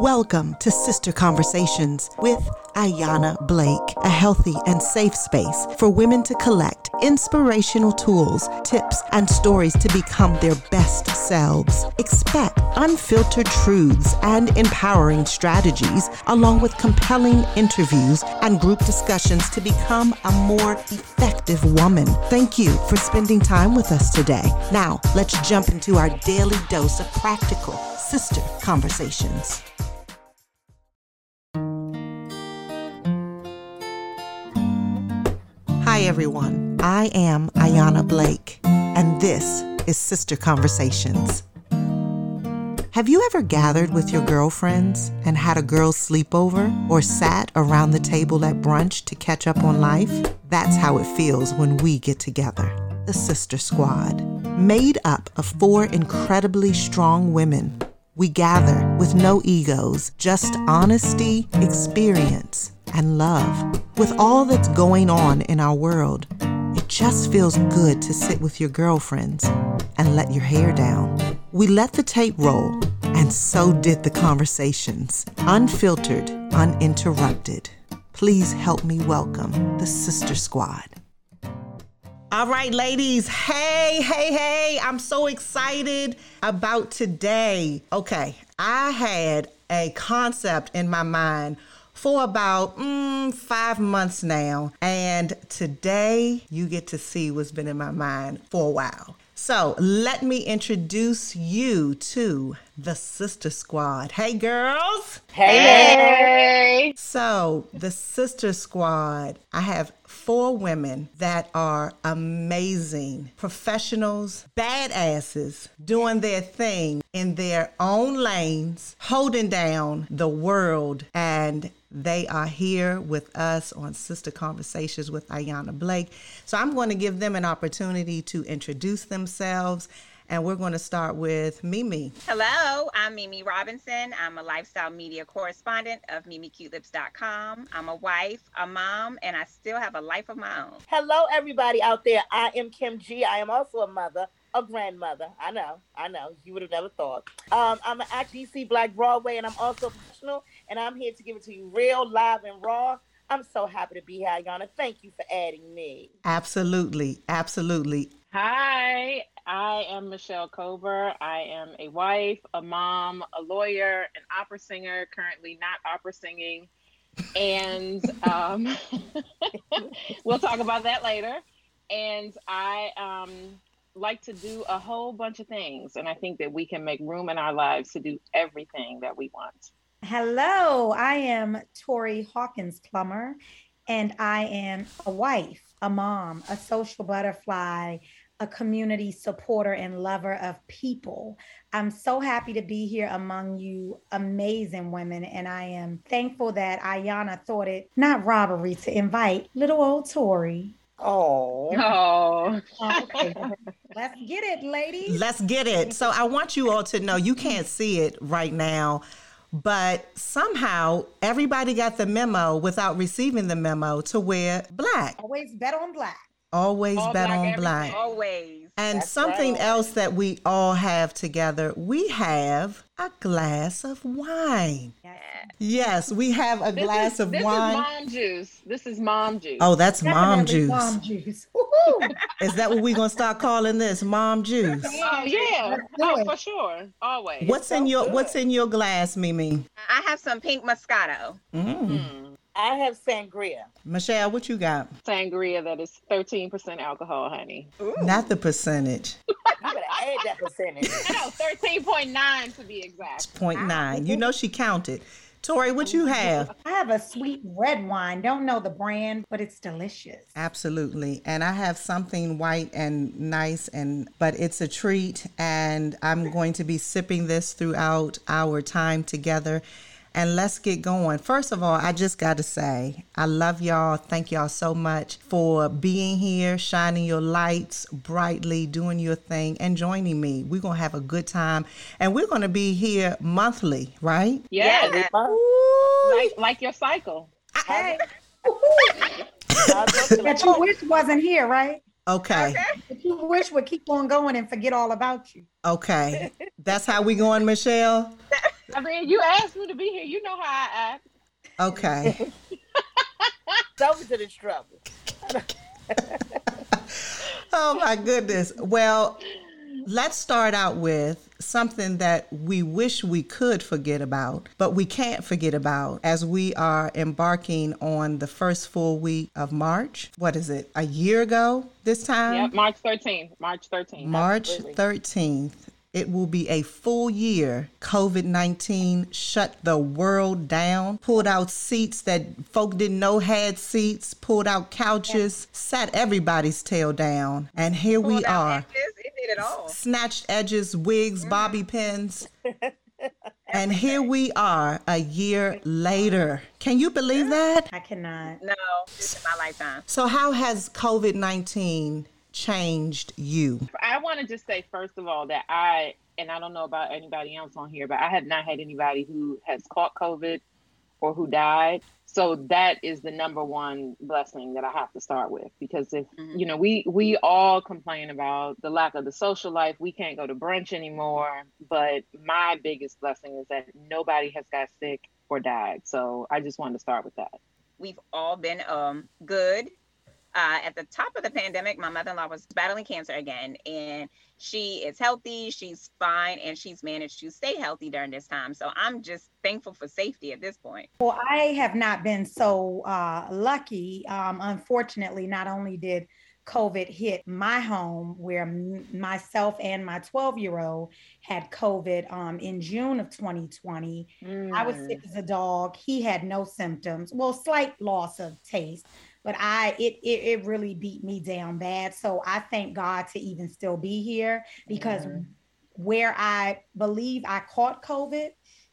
Welcome to Sister Conversations with Ayana Blake, a healthy and safe space for women to collect inspirational tools, tips, and stories to become their best selves. Expect unfiltered truths and empowering strategies, along with compelling interviews and group discussions to become a more effective woman. Thank you for spending time with us today. Now, let's jump into our daily dose of practical sister conversations. Hi, everyone. I am Ayana Blake, and this is Sister Conversations. Have you ever gathered with your girlfriends and had a girls' sleepover or sat around the table at brunch to catch up on life? That's how it feels when we get together. The Sister Squad. Made up of four incredibly strong women, we gather with no egos, just honesty, experience, and love. With all that's going on in our world, it just feels good to sit with your girlfriends and let your hair down. We let the tape roll, and so did the conversations, unfiltered, uninterrupted. Please help me welcome the Sister Squad. All right, ladies. Hey, hey, hey. I'm so excited about today. Okay, I had a concept in my mind for about mm, five months now. And today you get to see what's been in my mind for a while. So let me introduce you to the Sister Squad. Hey, girls. Hey. So, the Sister Squad, I have four women that are amazing professionals, badasses, doing their thing in their own lanes, holding down the world. And they are here with us on Sister Conversations with Ayana Blake. So I'm going to give them an opportunity to introduce themselves. And we're going to start with Mimi. Hello, I'm Mimi Robinson. I'm a lifestyle media correspondent of MimiCuteLips.com. I'm a wife, a mom, and I still have a life of my own. Hello, everybody out there. I am Kim G. I am also a mother, a grandmother. I know, I know. You would have never thought. Um, I'm an act DC Black Broadway, and I'm also a professional, and I'm here to give it to you real, live, and raw. I'm so happy to be here, Yana. Thank you for adding me. Absolutely. Absolutely. Hi, I am Michelle Kober. I am a wife, a mom, a lawyer, an opera singer, currently not opera singing. And um, we'll talk about that later. And I um, like to do a whole bunch of things. And I think that we can make room in our lives to do everything that we want. Hello, I am Tori Hawkins Plummer, and I am a wife, a mom, a social butterfly, a community supporter and lover of people. I'm so happy to be here among you amazing women, and I am thankful that Ayana thought it not robbery to invite little old Tori. Oh. Oh. Okay. Let's get it, ladies. Let's get it. So I want you all to know you can't see it right now, but somehow everybody got the memo without receiving the memo to wear black. Always bet on black. Always All bet black on everything. black. Always. And That's something right. else that we all have together, we have a glass of wine. Yes, we have a This glass is, of this wine. is mom juice. This is mom juice. Oh, that's mom juice. Mom juice. Is that what we're gonna start calling this? Mom juice. Oh, yeah. Oh, for sure. Always. What's in so your good. What's in your glass, Mimi? I have some pink Moscato. Mm. Mm. I have sangria. Michelle, what you got? Sangria that is 13% alcohol, honey. Not the percentage. You better add that percentage. I know, 13.9 to be exact. Point nine. You know she counted. Tori, what you have? I have a sweet red wine. Don't know the brand, but it's delicious. Absolutely. And I have something white and nice and but it's a treat and I'm going to be sipping this throughout our time together. And let's get going. First of all, I just got to say, I love y'all. Thank y'all so much for being here, shining your lights brightly, doing your thing, and joining me. We're going to have a good time. And we're going to be here monthly, right? Yeah. Yeah. Like, like your cycle. Hey, that that you wish wasn't here, right? Okay. That you wish would keep on going and forget all about you. Okay. That's how we going, Michelle? I mean, you asked me to be here. You know how I act. Okay. Over to this trouble. oh my goodness. Well, let's start out with something that we wish we could forget about, but we can't forget about as we are embarking on the first full week of March. What is it? A year ago this time? Yep, March 13th. March 13th. March Absolutely. 13th. It will be a full year. COVID 19 shut the world down, pulled out seats that folk didn't know had seats, pulled out couches, sat everybody's tail down. And here we Pulled out are. edges, It did it all. Snatched edges, wigs, mm-hmm. bobby pins. and here we are a year later. Can you believe that? I cannot. No, this is my lifetime. So, how has COVID 19 changed you? I want to just say, first of all, that I, and I don't know about anybody else on here, but I have not had anybody who has caught COVID or who died. So that is the number one blessing that I have to start with because if Mhm. you know we we all complain about the lack of the social life, we can't go to brunch anymore, but my biggest blessing is that nobody has got sick or died. So I just wanted to start with that. We've all been um good. Uh, at the top of the pandemic, my mother-in-law was battling cancer again, and she is healthy. She's fine, and she's managed to stay healthy during this time. So I'm just thankful for safety at this point. Well, I have not been so uh, lucky. Um, unfortunately, not only did COVID hit my home, where m- myself and my 12 year old had COVID um, in June of 2020. I was Mm. sick as a dog. He had no symptoms. Well, slight loss of taste, but I it it, it really beat me down bad. So I thank God to even still be here because Mhm. where I believe I caught COVID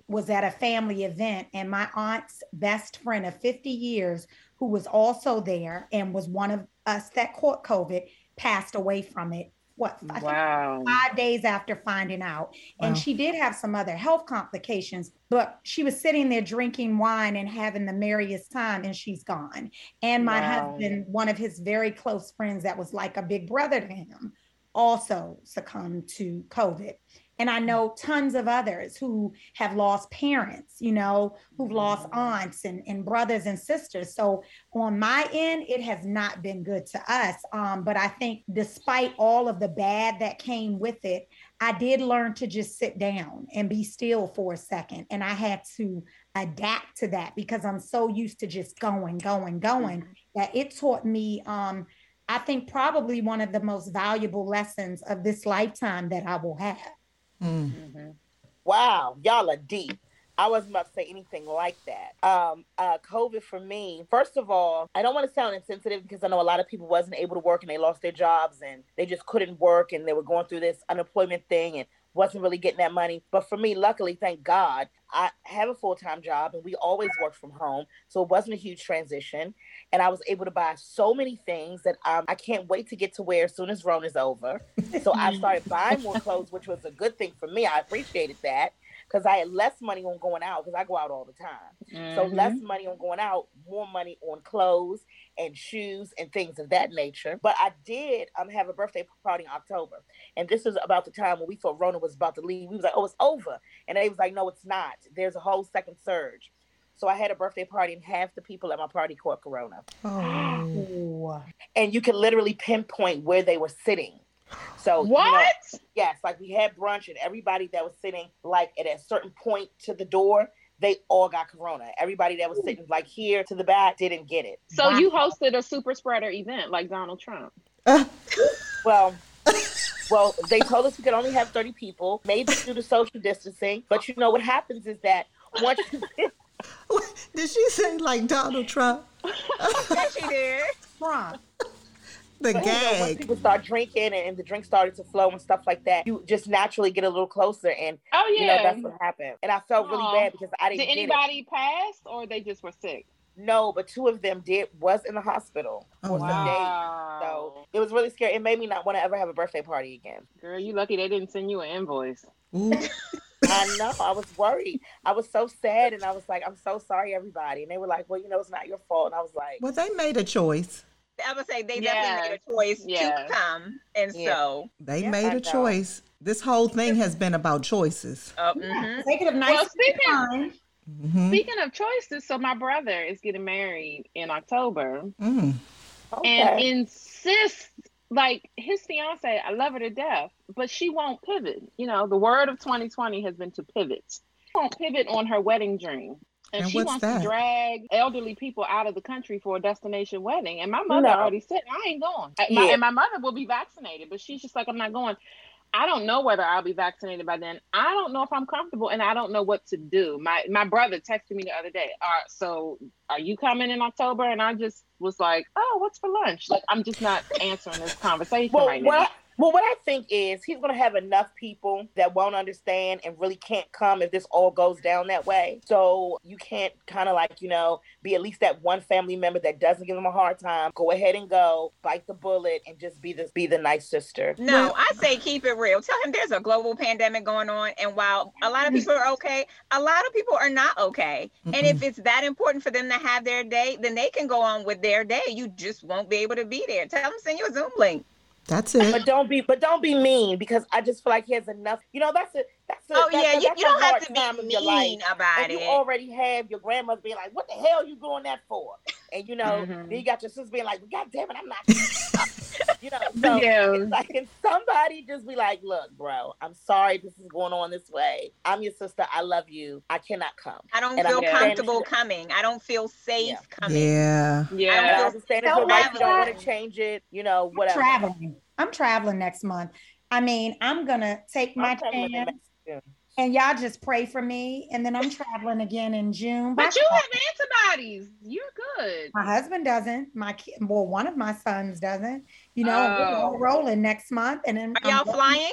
was at a family event, and my aunt's best friend of 50 years, who was also there and was one of us that caught COVID, passed away from it. What I Wow. five days after finding out. And Wow. she did have some other health complications, but she was sitting there drinking wine and having the merriest time, and she's gone. And my Wow. husband, one of his very close friends that was like a big brother to him, also succumbed to COVID. And I know tons of others who have lost parents, you know, who've lost aunts and, and brothers and sisters. So on my end, it has not been good to us. Um, but I think despite all of the bad that came with it, I did learn to just sit down and be still for a second. And I had to adapt to that because I'm so used to just going, going, going that it taught me um, I think probably one of the most valuable lessons of this lifetime that I will have. Mm. Mhm. Wow, y'all are deep. I wasn't about to say anything like that. Um, uh, COVID for me, first of all, I don't want to sound insensitive because I know a lot of people wasn't able to work and they lost their jobs and they just couldn't work and they were going through this unemployment thing and wasn't really getting that money. But for me, luckily, thank God, I have a full time job and we always worked from home, so it wasn't a huge transition. And I was able to buy so many things that um, I can't wait to get to wear as soon as Rona's over. So I started buying more clothes, which was a good thing for me. I appreciated that because I had less money on going out because I go out all the time. So Mhm. less money on going out, more money on clothes and shoes and things of that nature. But I did um have a birthday party in October, and this is about the time when we thought Rona was about to leave. We was like, "Oh, it's over," and they was like, "No, it's not. There's a whole second surge." So I had a birthday party, and half the people at my party caught Corona, Oh. And you could literally pinpoint where they were sitting. So you know, What? Yes, like we had brunch and everybody that was sitting like at a certain point to the door, they all got corona. Everybody that was sitting like here to the back didn't get it. So you hosted a super spreader event like Donald Trump. Well, well, they told us we could only have 30 people, maybe due to social distancing. But you know what happens is that once you Did she say like Donald Trump? Yes, she did. Trump. The But, you know, once gag. people start drinking and, and the drink started to flow and stuff like that, you just naturally get a little closer. And Oh you know yeah. that's what happened. And I felt really bad because I didn't Did get it. anybody pass or they just were sick? No, but two of them did was in the hospital Oh, for some wow. days. So it was really scary. It made me not want to ever have a birthday party again. Girl, you lucky they didn't send you an invoice. I know. I was worried. I was so sad, and I was like, "I'm so sorry, everybody." And they were like, "Well, you know, it's not your fault." And I was like, Well, they made a choice. I would say they Yes. definitely made a choice Yes. to come, and Yeah. so They Yeah, made I a know. choice. This whole thing has been about choices. Yeah, mhm. Take it of nice Well, speaking- time. hmm Speaking of choices, so my brother is getting married in October Mm. and insists like his fiance, I love her to death, but she won't pivot. You know, the word of 2020 has been to pivot. She won't pivot on her wedding dream. And, And she wants that? to drag elderly people out of the country for a destination wedding. And my mother No. already said, I ain't going. My- Yeah. and my mother will be vaccinated, but she's just like, I'm not going. I don't know whether I'll be vaccinated by then. I don't know if I'm comfortable, and I don't know what to do. My my brother texted me the other day. All right, so are you coming in October? And I just was like, oh, what's for lunch? Like I'm just not answering this conversation Well, right what now. I, well, what I think is he's going to have enough people that won't understand and really can't come if this all goes down that way. So you can't kind of like, you know, be at least that one family member that doesn't give him a hard time. Go ahead and go, bite the bullet, and just be the be the nice sister. No, I say keep it real. Tell him there's a global pandemic going on, and while a lot of mm-hmm. people are okay, a lot of people are not okay. And if mm-hmm. it's that important for them to have their day, then they can go on with their day. You just won't be able to be there. Tell them send you a Zoom link. That's it. But don't be, but don't be mean because I just feel like he has enough. You know, that's a that's a. Oh that's yeah, a, you, that's you don't have to be of your life. mean about and you it. already have your grandmother being like, "What the hell are you doing that for?" And you know, Mhm. then you got your sister being like, "God damn it, I'm not." you know, so Yeah. it's like, can somebody just be like, "Look, bro, I'm sorry this is going on this way. I'm your sister. I love you. I cannot come." I don't and feel I'm comfortable coming. I don't feel safe Yeah. coming. Yeah. I Yeah. understand if So your wife have you don't want to change it. You know, I'm whatever. traveling. I'm traveling next month. I mean, I'm gonna take my chance, June. And y'all just pray for me. And then I'm traveling again in June. But you have antibodies. You're good. My husband doesn't. My kid, well, one of my sons doesn't. You know, we're Oh. all rolling next month, and then Are y'all going- flying?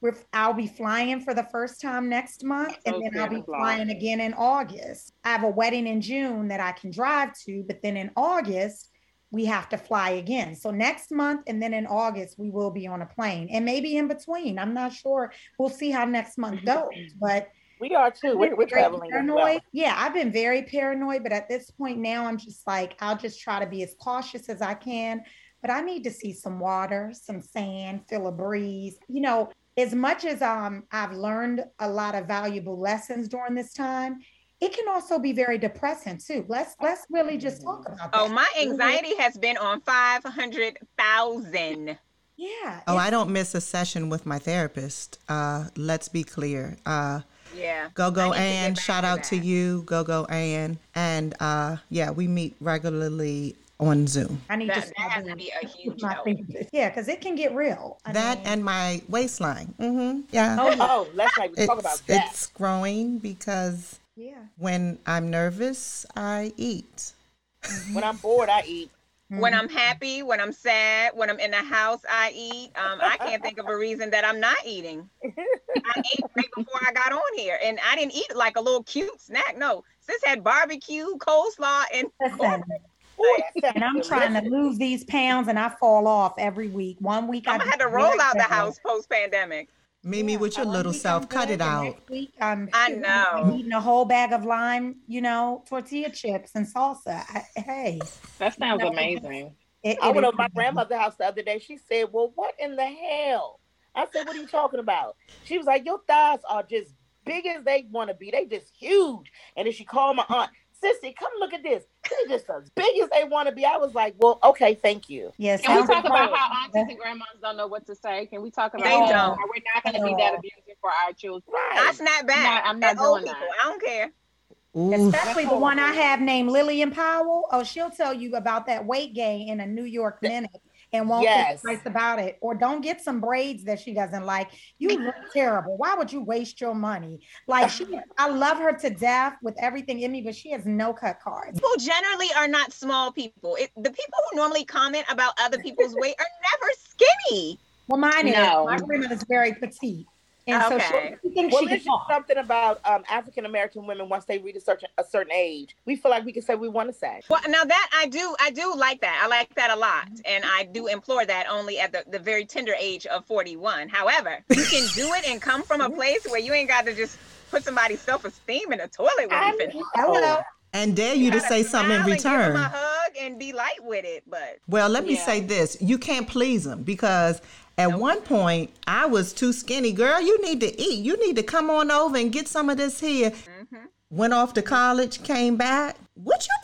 We're, I'll be flying for the first time next month, and then I'll be flying again in August. I have a wedding in June that I can drive to, but then in August we have to fly again. So next month and then in August we will be on a plane, and maybe in between. I'm not sure. We'll see how next month goes, but. We are too. We're, we're traveling as well. paranoid. Yeah, I've been very paranoid, but at this point now, I'm just like, I'll just try to be as cautious as I can. But I need to see some water, some sand, feel a breeze. You know, as much as um, I've learned a lot of valuable lessons during this time, it can also be very depressing too. Let's let's really just talk about that. Oh, my anxiety has been on five hundred thousand. yeah. Oh, I don't miss a session with my therapist. Uh, let's be clear. Uh, Yeah. Go Go I need to get Ann, shout to out to that. you, Go Go Ann. And uh, yeah, we meet regularly on Zoom. I need That, to that has to be a huge my help. Yeah, because it can get real. I That mean- and my waistline. hmm Yeah. oh, yeah. Oh, let's not even talk about it's, that. it's growing because yeah. when I'm nervous, I eat. When I'm bored, I eat. When Mhm. I'm happy, when I'm sad, when I'm in the house, I eat. Um, I can't think of a reason that I'm not eating. I ate right before I got on here, and I didn't eat like a little cute snack. No, sis had barbecue, coleslaw, and Listen, Ooh, that sounds and I'm trying to lose these pounds, and I fall off every week. One week I I'm gonna do to roll out the house post pandemic. Mimi, Yeah, with your little self, I'm cut it out. Next week I'm, I I'm know. eating a whole bag of lime, you know, tortilla chips and salsa. I, hey, That sounds No. amazing. it, I went is- over my grandmother's house the other day. She said, "Well, what in the hell?" I said, "What are you talking about?" She was like, "Your thighs are just big as they want to be. They just huge." And then she called my aunt, "Sissy, come look at this. They're just as big as they want to be." I was like, "Well, okay, thank you." Yes, Can we talk about like- how aunties and grandmas don't know what to say? Can we talk about They that? don't. How we're not going to be that abusive for our children? I Right. snap back. No, I'm not at old doing people. that. I don't care. Ooh. Especially the one I have named Lillian Powell. Oh, she'll tell you about that weight gain in a New York minute and won't Yes. think twice about it. Or don't get some braids that she doesn't like. You look terrible. Why would you waste your money? Like she, I love her to death with everything in me, but she has no cut cards. People generally are not small people. It, the people who normally comment about other people's weight are never skinny. Well, mine No. is. My grandmother's very petite. And so Okay. she, she thinks Well, she can it's just talk. something about um, African American women once they reach a certain a certain age, we feel like we can say we want to say. Well, now that I do, I do like that. I like that a lot, and I do implore that only at the, the very tender age of 41. However, you can do it and come from a place where you ain't got to just put somebody's self esteem in a toilet when I you finish. Hello. and dare you to gotta say something in smile and give 'em return. a hug and be light with it, but Well, let me Yeah. say this: you can't please them because at one point I was too skinny. Girl, you need to eat. You need to come on over and get some of this here. Mm-hmm. Went off to college, came back. What you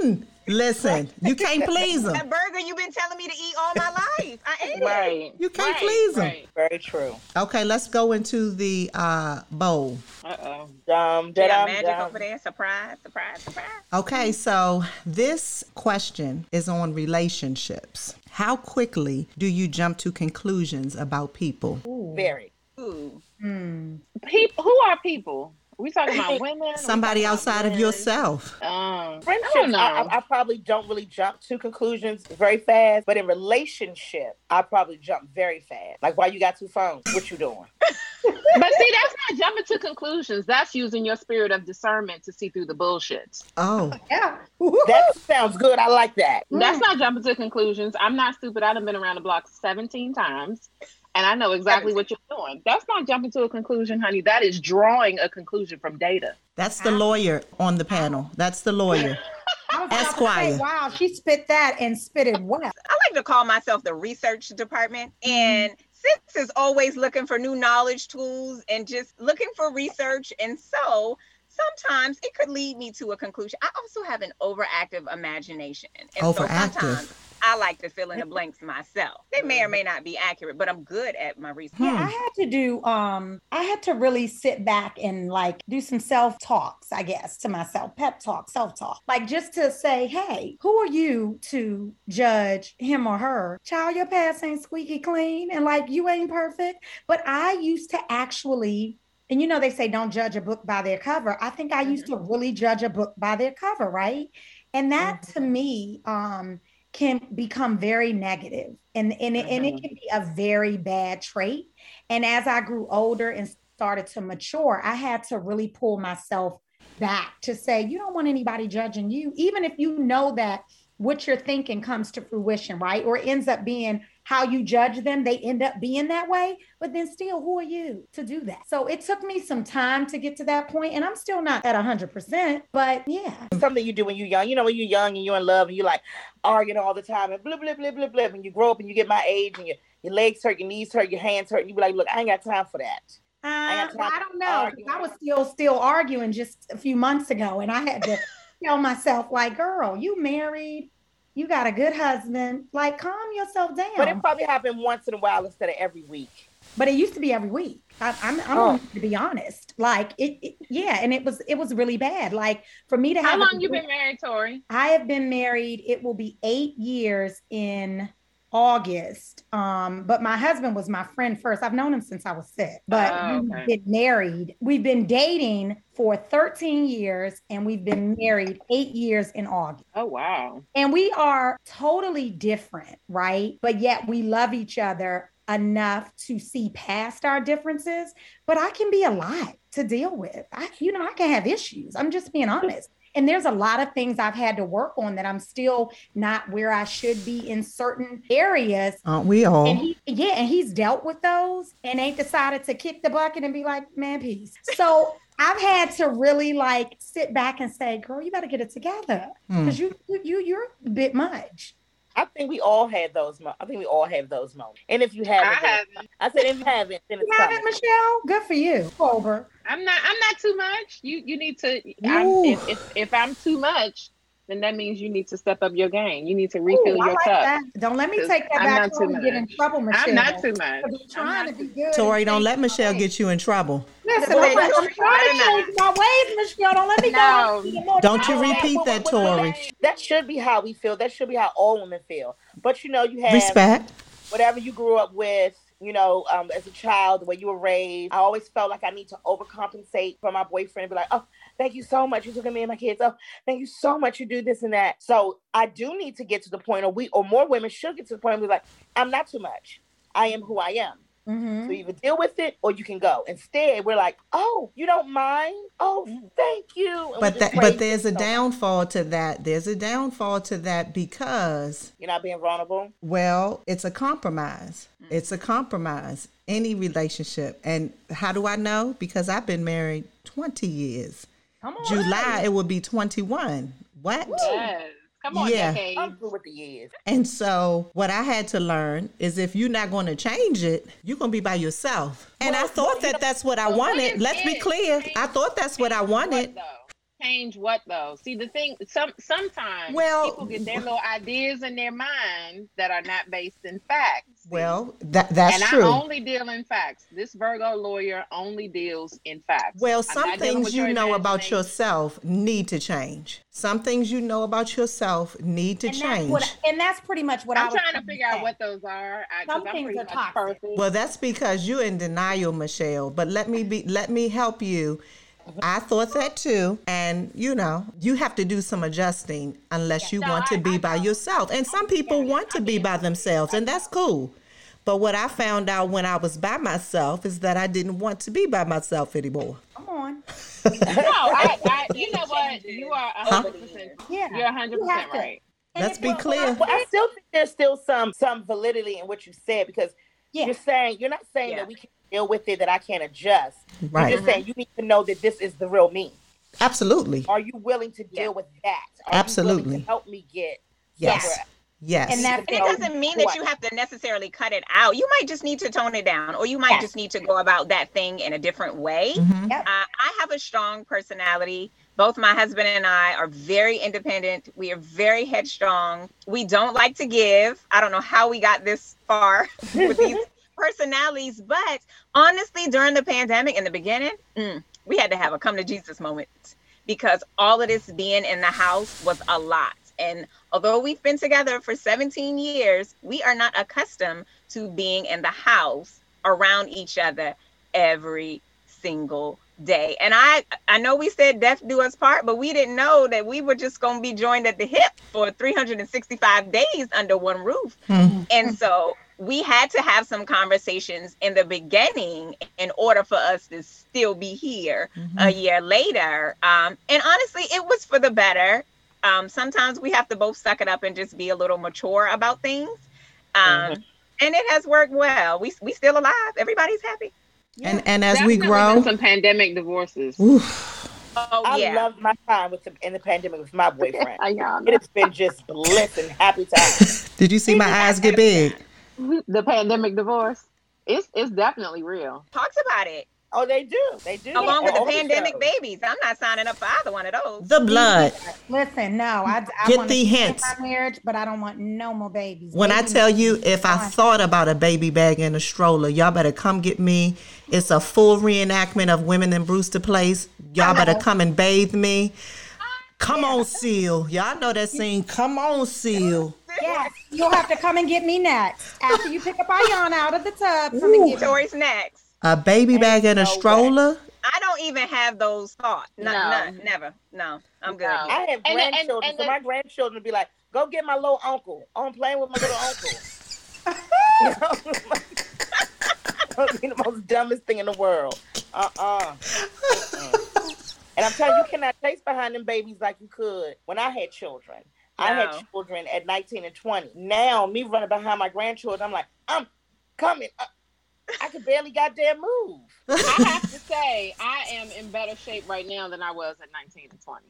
been eating? Listen, you can't please them. that burger you've been telling me to eat all my life, I ate it. You can't right, please 'em. Right. Very true. Okay, let's go into the uh, bowl. Uh oh. Dum, Yeah, da-dum, magic dum. over there. Surprise, surprise, surprise. Okay, so this question is on relationships. How quickly do you jump to conclusions about people? Very. Ooh. People. Who are people? we talking about women? Somebody talking about outside of yourself. Um, I Friendships. I, I, I probably don't really jump to conclusions very fast, but in relationship, I probably jump very fast. Like, why you got two phones? What you doing? but see, that's not jumping to conclusions. That's using your spirit of discernment to see through the bullshit. Oh, Yeah. That sounds good. I like that. That's not jumping to conclusions. I'm not stupid. I've been around the block 17 times and I know exactly what you're doing. That's not jumping to a conclusion, honey. That is drawing a conclusion from data. that's the lawyer on the panel. That's the lawyer. I was about to say, Esquire. wow, she spit that and spit it well. I like to call myself the research department. Mm-hmm. And Six is always looking for new knowledge tools and just looking for research. And so sometimes it could lead me to a conclusion. I also have an overactive imagination. And so Overactive. sometimes I like to fill in the blanks myself. They may or may not be accurate, but I'm good at my research. Yeah, I had to do um I had to really sit back and like do some self-talks, I guess, to myself, pep talk, self-talk. Like just to say, hey, who are you to judge him or her? Child, your past ain't squeaky clean and like you ain't perfect. But I used to actually and you know they say don't judge a book by their cover. I think I used to mm-hmm. really judge a book by their cover, right? And that mm-hmm. to me um can become very negative and, and, it, and it mm-hmm. can be a very bad trait. And as I grew older and started to mature, I had to really pull myself back to say, you don't want anybody judging you, even if you know that what you're thinking comes to fruition, right? Or ends up being how you judge them, they end up being that way. But then still, who are you to do that? So it took me some time to get to that point, and I'm still not at 100%. But yeah, Something you do when you're young. You know, when you're young and you're in love and you're like arguing all the time and blah, blah, blah, blah, blah. And you grow up and you get my age and your, your legs hurt, your knees hurt, your hands hurt. And you be like, look, I ain't got time for that. Uh, got well, I don't know. I was still still arguing just a few months ago, and I had to tell myself, like, girl, you married, you got a good husband. Like, calm yourself down. But it probably happened once in a while instead of every week. But it used to be every week. I, I'm, I'm Oh. to be honest. Like it, it- yeah, and it was it was really bad. Like for me to have How a long you been married, Tori? I have been married. It will be eight years in August. Um, but my husband was my friend first. I've known him since I was six. But Oh, we've been married. We've been dating for 13 years and we've been married eight years in August. Oh wow. And we are totally different, right? But yet we love each other enough to see past our differences. But I can be a lot to deal with. I, you know, I can have issues. I'm just being honest. And there's a lot of things I've had to work on that I'm still not where I should be in certain areas. Aren't we all? And he, yeah, and he's dealt with those and ain't decided to kick the bucket and be like, man, peace. So I've had to really like sit back and say, girl, you better get it together Hmm. because you, you, you, you're a bit much. I think we all had those. Mo- I think we all have those moments. And if you haven't, I haven't. I said if you haven't, then You it's have it. Michelle? Good for you. Over. I'm not. I'm not too much. You you need to. I'm, if, if if I'm too much, then that means you need to step up your game. You need to refill Ooh, your like cup. that. Don't let me take that I'm back not home too and get in trouble, Michelle. I'm not too much. Because I'm trying to be good. Tori, don't change let Michelle ways. get you in trouble. Listen, Tori, I'm, I'm trying to better change my ways, Michelle. Don't let me go. No. into Don't you repeat that, Tori. That should be how we feel. That should be how all women feel. But you know, you have Respect. whatever you grew up with, you know, um, as a child, the way you were raised. I always felt like I need to overcompensate for my boyfriend and be like, oh, thank you so much. You took me and my kids. Oh, thank you so much. You do this and that. So I do need to get to the point, or we, or more women should get to the point be like, I'm not too much. I am who I am. Mhm. So you either deal with it or you can go. Instead, we're like, oh, you don't mind? Oh, thank you. And But that, but there's a downfall to that. There's a downfall to that because You're not being vulnerable. Well, it's a compromise. It's a compromise. Any relationship. And how do I know? Because I've been married 20 years. Come on. July, it would be 21. What? Yes. Come on, Yeah. decade. I'm through with the years. And so, what I had to learn is if you're not going to change it, you're going to be by yourself. And I thought well, that that's what I But wanted. Let's be clear. Change- I thought that's what I wanted. What, though? Change what though? See the thing. Some sometimes Well- people get their little ideas in their mind that are not based in facts. see? Well, that that's and true. I only deal in facts. This Virgo lawyer only deals in facts. Well, some things you know about yourself need to change. Some things you know about yourself need to and that's change. what, and that's pretty much what I I'm was trying to figure out say. what those are. I, 'cause Some things are toxic. perfect. Well, that's because you're in denial, Michelle. But let me be let me help you. I thought that too. And you know, you have to do some adjusting unless you No, want to be I by know. yourself. And some people want to be by themselves, and that's cool. But what I found out when I was by myself is that I didn't want to be by myself anymore. Come on. no, I, I, you know what? You are Huh? hundred percent. Yeah. You're hundred You have percent to. right. And Let's it- be well, clear. Well, I still think there's still some some validity in what you said because Yeah. you're saying you're not saying Yeah. that we can deal with it that I can't adjust. Right. You're just saying you need to know that this is the real me. Absolutely. Are you willing to deal Yeah. with that? Are You Absolutely. to help me get Yes. somewhere? Yes. And that, And it doesn't mean that you have to necessarily cut it out. You might just need to tone it down, or you might Yes. just need to go about that thing in a different way. Mhm. Uh, I have a strong personality. Both my husband and I are very independent. We are very headstrong. We don't like to give. I don't know how we got this far with these personalities, but honestly, during the pandemic in the beginning, mm, we had to have a come to Jesus moment because all of this being in the house was a lot. And although we've been together for 17 years, we are not accustomed to being in the house around each other every single day. And I I know we said death do us part, but we didn't know that we were just going to be joined at the hip for 365 days under one roof. Mhm. And so we had to have some conversations in the beginning in order for us to still be here a year later. Um, and honestly, it was for the better. Um, sometimes we have to both suck it up and just be a little mature about things. Um, And it has worked well. We we still alive. Everybody's happy. And and as we grow, been some pandemic divorces. oof, Oh I yeah. loved my time with the, in the pandemic with my boyfriend. It has been just bliss and happy times. did you see my eyes get big? The pandemic divorce. It's it's definitely real. Talks about it Oh, they do. They do. along with the pandemic shows. babies. I'm not signing up for either one of those. The blood. Listen, no, I, I Get the thee to hints. my marriage, but I don't want no more babies. When I Baby tell you, if I thought about a baby bag and a stroller, y'all better come get me. It's a full reenactment of Women in Brewster Place. Y'all better come and bathe me. Come on, Ciel. Y'all know that scene. Come on, Ciel. Yes, you'll have to come and get me next after you pick up Ayana out of the tub. Come and get me. Tori's next. A baby bag and a no way. stroller. I don't even have those thoughts. No, No. none, never. No, I'm good. No. I have And the- and- grandchildren, and so the- my grandchildren would be like, "Go get my little uncle. Oh, I'm playing with my little uncle." That would be the most dumbest thing in the world. Uh uh And I'm telling you, you cannot chase behind them babies like you could when I had children. I had children at 19 and 20. Now, me running behind my grandchildren, I'm like, I'm coming. Uh, I could barely goddamn move. I have to say, I am in better shape right now than I was at 19 and 20.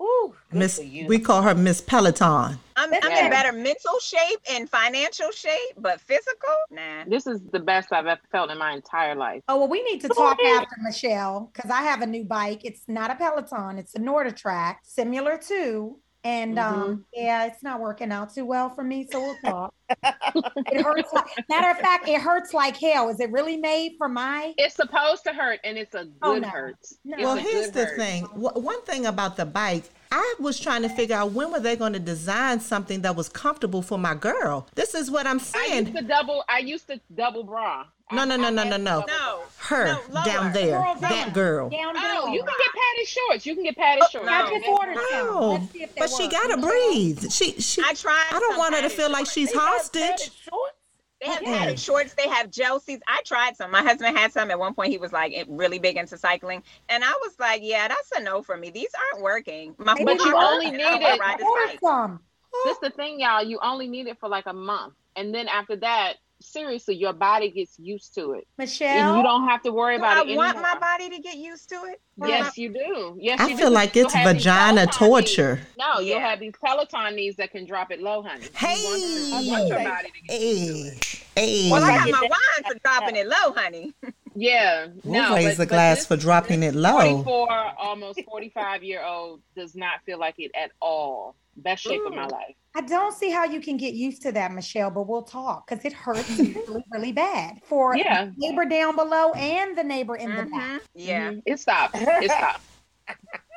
Ooh, good Miss, we call her Miss Peloton. I'm, I'm Yeah. in better mental shape and financial shape, but physical, nah. This is the best I've ever felt in my entire life. Oh well, we need to talk after Michelle because I have a new bike. It's not a Peloton. It's a NordicTrack, similar to, and um, yeah, it's not working out too well for me. So we'll talk. it hurts. Like, matter of fact, it hurts like hell. Is it really made for my? It's supposed to hurt, and it's a good Oh, no. hurt. No. Well, here's the hurt. thing. Wh- One thing about the bike, I was trying to figure out when were they going to design something that was comfortable for my girl. This is what I'm saying. I used to double. I used to double bra. No, no, no, no, no, no. No. Her No, down there, Girl, that girl. Down, Oh, down. you can get padded shorts. You can get padded Oh, shorts. no. I just ordered some. No, Let's see if they but she gotta breathe. She, she. I tried. I don't want her to padded feel like she's They have hostage. padded shorts? They have Mm-mm. padded shorts. They have gel seats. I tried some. My husband had some. At one point, he was like really big into cycling, and I was like, "Yeah, that's a no for me. These aren't working." My but you only and I don't need it- ride this Order This the thing, y'all. You only need it for like a month, and then after that, seriously, your body gets used to it. Michelle, And you don't have to worry Do about I it I want anymore. my body to get used to it. Yes, you do. Yes, I you feel do. like it's vagina Peloton knees. torture. No, you'll have these Peloton knees that can drop it low, honey. You want, you Hey. want your body to get used to Hey, it. hey. Well, I got my wine for dropping it low, honey. Yeah, We'll no. raise but, a glass this- for dropping it low. 44, almost 45 year old does not feel like it at all. Best shape of my life. I don't see how you can get used to that, Michelle, but we'll talk because it hurts really, really bad for Yeah. the neighbor down below and the neighbor in the Mhm. back. Yeah. Mhm. It stopped. It stopped.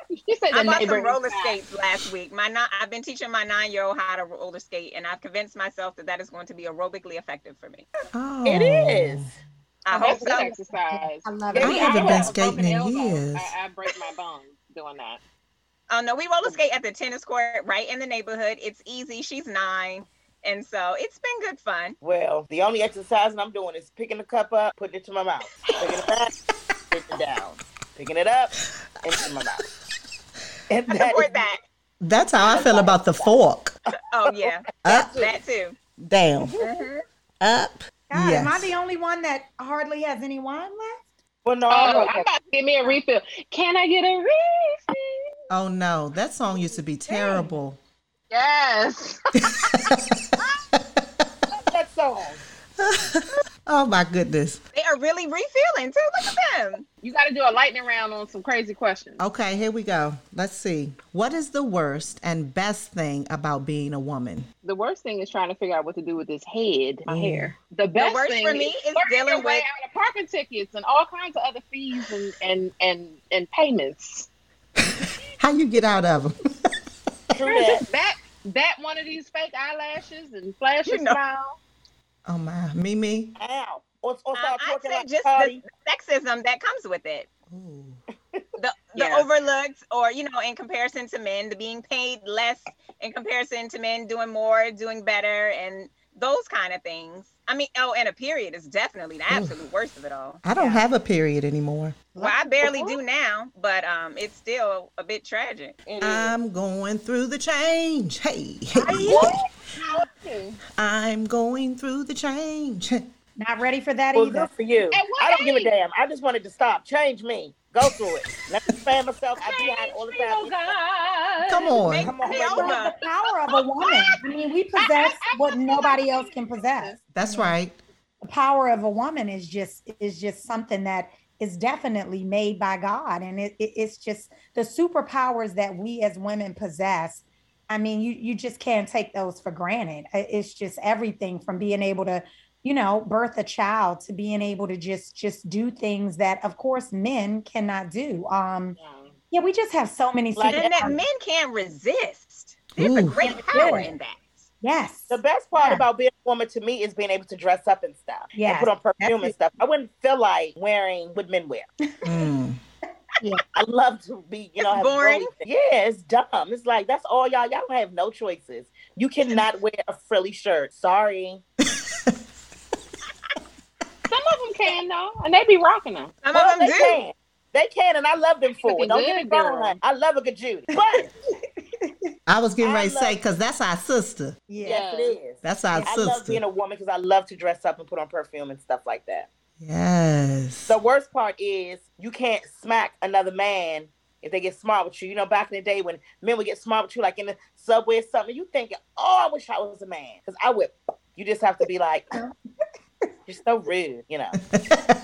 you said I the bought some roller skates last week. My ni- I've been teaching my nine-year-old how to roller skate, and I've convinced myself that that is going to be aerobically effective for me. Oh. It is. I That's hope good so. exercise. I love Yeah, it. I me, haven't have been skating in elbow. years. I, I break my bones doing that. Oh no, we roller skate at the tennis court right in the neighborhood. It's easy. She's nine, and so it's been good fun. Well, the only exercise I'm doing is picking the cup up, putting it to my mouth, picking it back, putting it down, picking it up, into my mouth. And I that support is- that. That's how I feel about the fork. Oh yeah, Up, that too. down, Mhm. up. God, am I the only one that hardly has any wine left? Well, no, Oh, I'm I'm to get me a refill. Can I get a refill? Oh no, that song used to be terrible. Yes. that song. oh my goodness. They are really refilling too. Look at them. You got to do a lightning round on some crazy questions. Okay, here we go. Let's see. What is the worst and best thing about being a woman? The worst thing is trying to figure out what to do with this head, my Mm. hair. The best the worst thing for me is working dealing your way with- out of parking tickets and all kinds of other fees and and and, and payments. How you get out of them? True that. that that one of these fake eyelashes and flash your You know. smile. Oh my, Mimi. Ow. Or, or Um, start I'd say like just Cardi. the sexism that comes with it. Ooh. the the Yeah. overlooked or you know in comparison to men the being paid less in comparison to men doing more doing better and those kind of things i mean oh and a period is definitely the absolute worst of it all I don't Yeah. have a period anymore. well i barely do now but um it's still a bit tragic It is. I'm going through the change. Hey, hey. At I'm going through the change. Not ready for that well, either. good for you. I don't give a damn. I just wanted to stop. Change me. Go through it. Let me fan myself. I do that all the Oh time. God. Come on. Make Come on, me the power of a woman. I mean, we possess what nobody else can possess. That's right. The power of a woman is just is just something that is definitely made by God, and it, it- it's just the superpowers that we as women possess. I mean, you you just can't take those for granted. It's just everything from being able to, you know, birth a child to being able to just just do things that, of course, men cannot do. Um, yeah, we just have so many. Like- and that men can't resist there's a great power in that yes, The best part Yeah. about being a woman to me is being able to dress up and stuff. Yeah. Put on perfume that's and stuff. I wouldn't feel like wearing what men wear. Mm. I love to be, you know, It's boring. Yeah, it's dumb. It's like that's all y'all. Y'all don't have no choices. You cannot wear a frilly shirt. Sorry. Some of them can though, and they be rocking them. some Well, of them they do can. They can, and I love them for it. Don't get me wrong. I love a good Judy. But I was getting I ready to say, because that's our sister. yeah. yes, it is. That's our sister. I love being a woman because I love to dress up and put on perfume and stuff like that. Yes. The worst part is you can't smack another man if they get smart with you. You know, back in the day when men would get smart with you, like in the subway or something, you thinking, "Oh, I wish I was a man," because I would. You just have to be like, "You're so rude," you know. I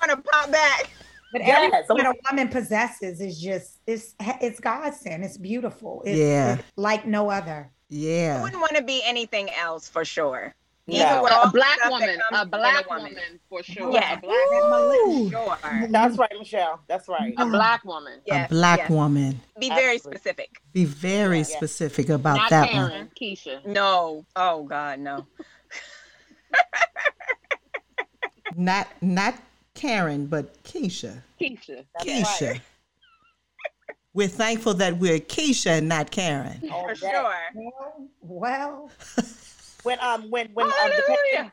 want to pop back But Yes, everything that a oh. woman possesses is just it's it's godsend. It's beautiful. It's, Yeah. it's like no other. Yeah, I yeah. wouldn't want to be anything else for sure No. Even A black woman, a black woman. woman for sure. Yes. A black woman. sure That's right, Michelle. That's right. A black woman. Yes, a black yes. woman. be very Absolutely. specific Be very Yeah. specific about Not that one. Keisha. no oh god no Not not Karen, but Keisha. Keisha. That's Keisha. right. We're thankful that we're Keisha and not Karen. All for that. sure Well, well, When um when when um, the Hallelujah.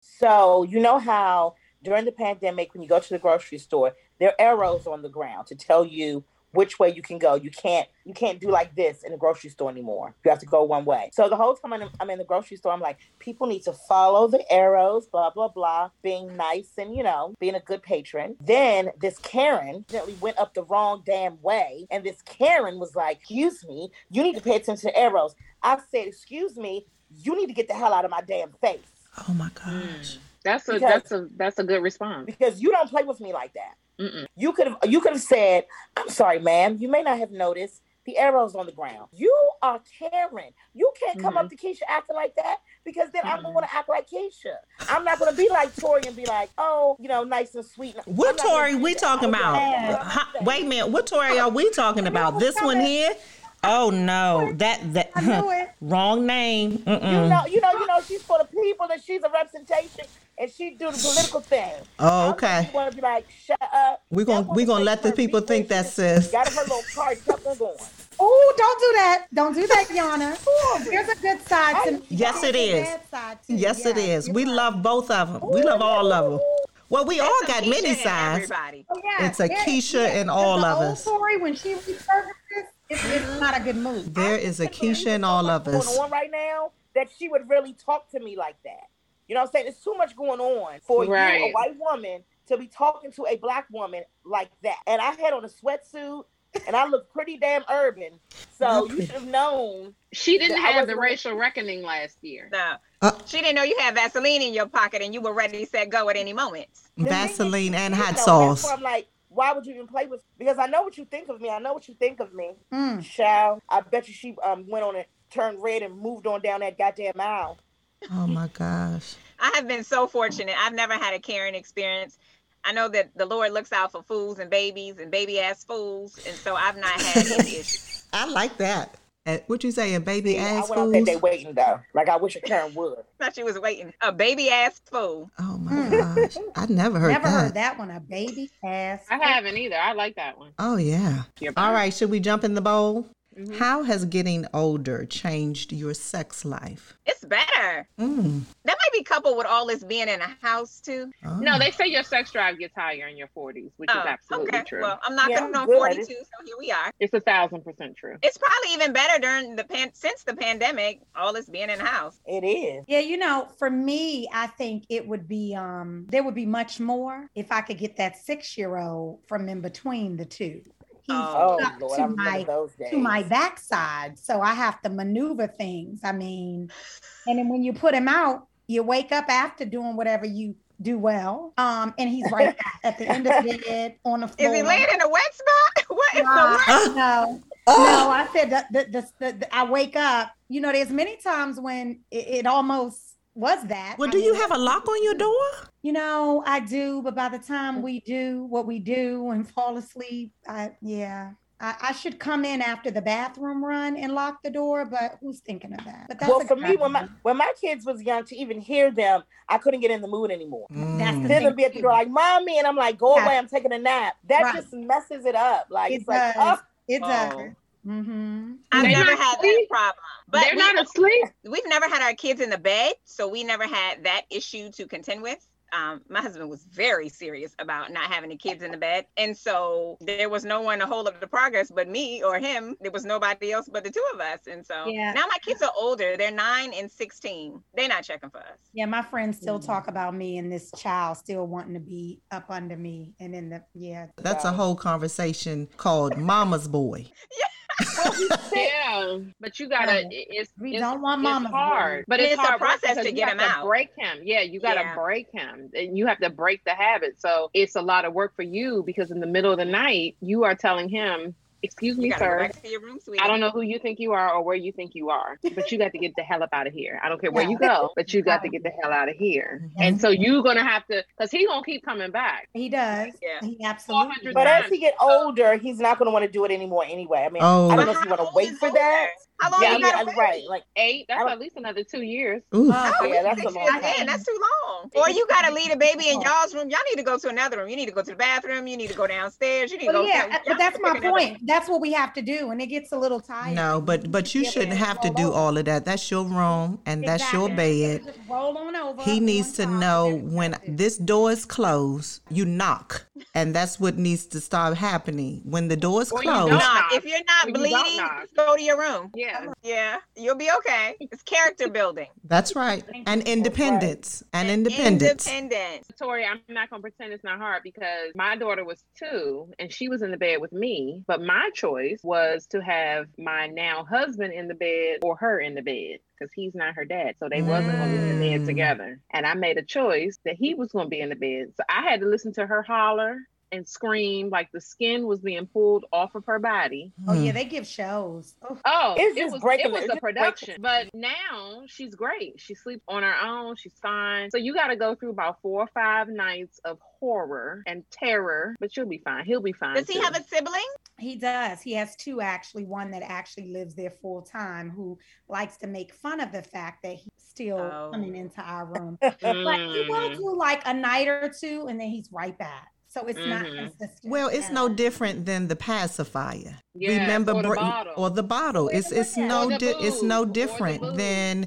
So you know how during the pandemic, when you go to the grocery store, there are arrows on the ground to tell you which way you can go. You can't you can't do like this in the grocery store anymore. You have to go one way. So the whole time I'm in, I'm in the grocery store, I'm like, people need to follow the arrows, blah blah blah, being nice and you know being a good patron. Then this Karen gently went up the wrong damn way, and this Karen was like, "Excuse me, you need to pay attention to the arrows." I said, "Excuse me, you need to get the hell out of my damn face." Oh my gosh. Mm. That's a Because- that's a that's a good response. because you don't play with me like that. Mm-mm. You could have you could have said, "I'm sorry, ma'am. You may not have noticed the arrows on the ground. You are Karen. You can't come up to Keisha acting like that because then I'm Mhm. going to act like Keisha. I'm not going to be like Tori and be like, oh, you know, nice and sweet. I'm What not gonna Tori do we talking about? Huh, wait a minute. What Tori are we talking about? This one here? Oh no, that that wrong name. You Mm-mm. know, you know, you know, she's for the people and she's a representation and she do the political thing. Oh, okay. You want to be like, shut up. We gon' That we woman gonna let the people think that business, sis. Got her little card, kept her going. Oh, don't do that. Don't do that, Yana. There's a good side to me. Yes, it There's a is. bad side too. Yes, it Yeah, is. We right. love both of them. We love all of them. Well, we all got Keisha many sides. Oh, yeah, It's a yeah, Keisha yeah. in all of us. Tori, when she resurfaces, it's, it's not a good move. There is a Keisha in all of us. going on right now that she would really talk to me like that. You know what I'm saying? There's too much going on for you, a white woman, to be talking to a black woman like that. And I had on a sweatsuit and I looked pretty damn urban. So you should have known. She didn't have the wasn't- racial reckoning last year. No. Uh, she didn't know you had Vaseline in your pocket and you were ready to set go at any moment. The is, Vaseline and hot know, that's sauce. I'm like, why would you even play with? Because I know what you think of me. I know what you think of me. Mm. Child, I bet you she um went on and turned red and moved on down that goddamn aisle. Oh my gosh. I have been so fortunate. I've never had a Karen experience. I know that the Lord looks out for fools and babies and baby ass fools, and so I've not had any issues. I like that. And what you saying, baby See, I ass went out there, they fools? waiting though. Like I wish a Karen would. thought she was waiting. A baby ass fool. Oh my hmm. gosh. I never heard Never that. heard that one. A baby ass. I haven't either. I like that one. Oh yeah. Your All right, should we jump in the bowl? Mhm. How has getting older changed your sex life? It's better. Mm. That might be coupled with all this being in a house too. Oh. No, they say your sex drive gets higher in your 40s, which is Oh, absolutely okay. true. Well, I'm not Yeah, on good. 42, so here we are. it's a thousand percent true. It's probably even better during the pan since the pandemic. All this being in the house. It is. Yeah, you know, for me, I think it would be um there would be much more if I could get that six year old from in between the two. He's Oh, up Lord, I to my to my backside, so I have to maneuver things. I mean, and then when you put him out, you wake up after doing whatever you do well, um, and he's right at the end of the bed on the floor. Is he laying in a wet spot? What in the Nah, world? no, Oh. no, I said the, the, the, the, the- I wake up. You know, there's many times when it, it almost was that. Well, I do you have a lock on your door? You know, I do, but by the time we do what we do and fall asleep, I yeah. I, I should come in after the bathroom run and lock the door, but who's thinking of that? But that's well, for me, when my when my kids was young, to even hear them, I couldn't get in the mood anymore. That's Mm. the Hear thing them be at the door like, "Mommy," and I'm like, "Go away, I'm taking a nap." That Right. just messes it up. Like It it's like, does. oh, It Oh. Does. Mm-hmm. I've They're never not had that problem. But They're we, not asleep. we've never had our kids in the bed, so we never had that issue to contend with. Um, my husband was very serious about not having the kids in the bed, and so there was no one to hold up the progress but me or him. There was nobody else but the two of us, and so Yeah. now my kids are older. They're nine and sixteen. They're not checking for us. Yeah, my friends still Mhm. talk about me and this child still wanting to be up under me, and then the yeah. That's a whole conversation called Mama's Boy. well. Yeah, but you gotta. No. It's We it's, don't want it's mama's hard, boy. but it's, It's a hard right? process to get him to out. Break him. Yeah, you gotta Yeah. break him, and you have to break the habit. So it's a lot of work for you because in the middle of the night you are telling him, "Excuse me, sir." your room. I don't know who you think you are or where you think you are, but you got to get the hell up out of here. I don't care where Yeah. you go, but you got to get the hell out of here. Mhm. And so you're gonna have to, because he's gonna keep coming back. He does. Yeah. He absolutely. 400 But as he get older, he's not going to want to do it anymore anyway. I mean, Oh. I don't know if you want to wait is for older? that. How long Yeah, you gotta yeah, right. Like, Eight. That's at least another two years. Ooh. Oh, Yeah, that's a long years time. in, That's too long. Or you gotta leave the baby in y'all's room. Y'all need to go to another room. You need to go to the bathroom. You need to go downstairs. You need to go. yeah, but that's my pick another- point. That's what we have to do, and it gets a little tired. No, but but you Yeah, shouldn't have to do over. all of that. That's your room and that's your bed. Just roll on over. He needs to know when this door is closed, you knock. And that's what needs to stop happening. When the door is Or you closed, don't. Knock. knock. If you're not Or you bleeding, go to your room. Yeah. Yeah, you'll be okay. It's character building. that's right. And independence. And And independence. Independence. Tori, I'm not gonna pretend it's not hard because my daughter was two and she was in the bed with me. But my choice was to have my now husband in the bed or her in the bed because he's not her dad. So they wasn't gonna be in the Mm. bed together. And I made a choice that he was gonna be in the bed. So I had to listen to her holler and scream like the skin was being pulled off of her body. Oh yeah, Hmm. they give shows. Oh, Oh, It's it just was breaking it was the- a it's breaking- production. But now she's great. She sleeps on her own. She's fine. So you got to go through about four or five nights of horror and terror, but you'll be fine. He'll be fine. Does he too. have a sibling? he does. He has two actually. One that actually lives there full time, who likes to make fun of the fact that he's still Oh. coming into our room. But he will Mm. do like a night or two, and then he's right back. So it's not Mhm. consistent. Well, it's at no different than the pacifier. Yes, Remember, or the br- bottle. or the bottle. Or It's the it's no Or the di- it's no booze. Or the different booze. than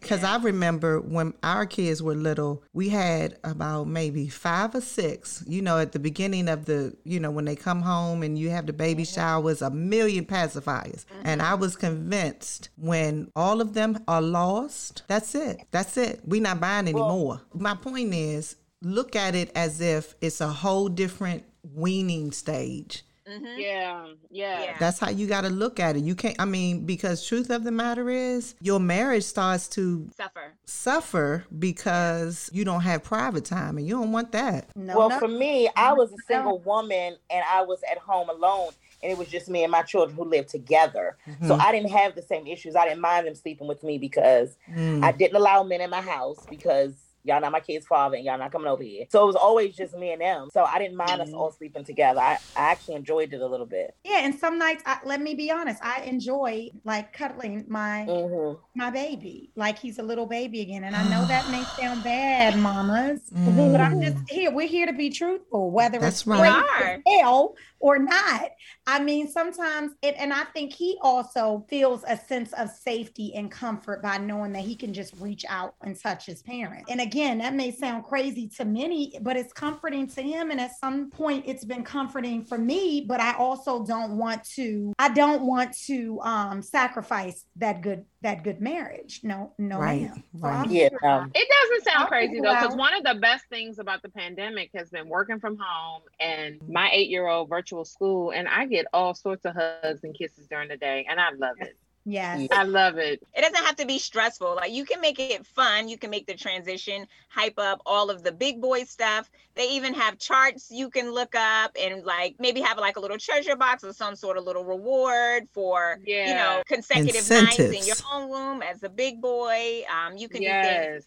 because I remember when our kids were little, we had about maybe five or six. You know, at the beginning of the, you know, when they come home and you have the baby showers, a million pacifiers. And I was convinced when all of them are lost, that's it. That's it. We're not buying anymore. My point is, look at it as if it's a whole different weaning stage. Mm-hmm. Yeah, yeah. Yeah. That's how you got to look at it. You can't, I mean, because truth of the matter is, your marriage starts to Suffer. suffer because you don't have private time and you don't want that. No, well, no. for me, I was a single woman and I was at home alone, and it was just me and my children who lived together. So Mhm. I didn't have the same issues. I didn't mind them sleeping with me because Mm. I didn't allow men in my house because y'all not my kid's father and y'all not coming over here. So it was always just me and them. So I didn't mind us Mhm. all sleeping together. I, I actually enjoyed it a little bit. yeah, and some nights, I, let me be honest, I enjoy like cuddling my hmm my baby, like he's a little baby again. And I know that may sound bad, mamas, Mm. but I'm just here. We're here to be truthful, whether That's it's right. great We as hell or not. I mean, sometimes, it, and I think he also feels a sense of safety and comfort by knowing that he can just reach out and touch his parent. And again, that may sound crazy to many, but it's comforting to him. And at some point, it's been comforting for me. But I also don't want to. I don't want to um, sacrifice that good that good marriage. No, no, Right, ma'am. Right. Yeah, um, It doesn't sound crazy figure though, because one of the best things about the pandemic has been working from home and my eight year old virtual school, and I get all sorts of hugs and kisses during the day, and I love it. Yes. I love it. It doesn't have to be stressful. Like you can make it fun. You can make the transition, hype up all of the big boy stuff. They even have charts you can look up and like maybe have like a little treasure box or some sort of little reward for you know consecutive nights in your own room as a big boy. Um, you can do things Yes.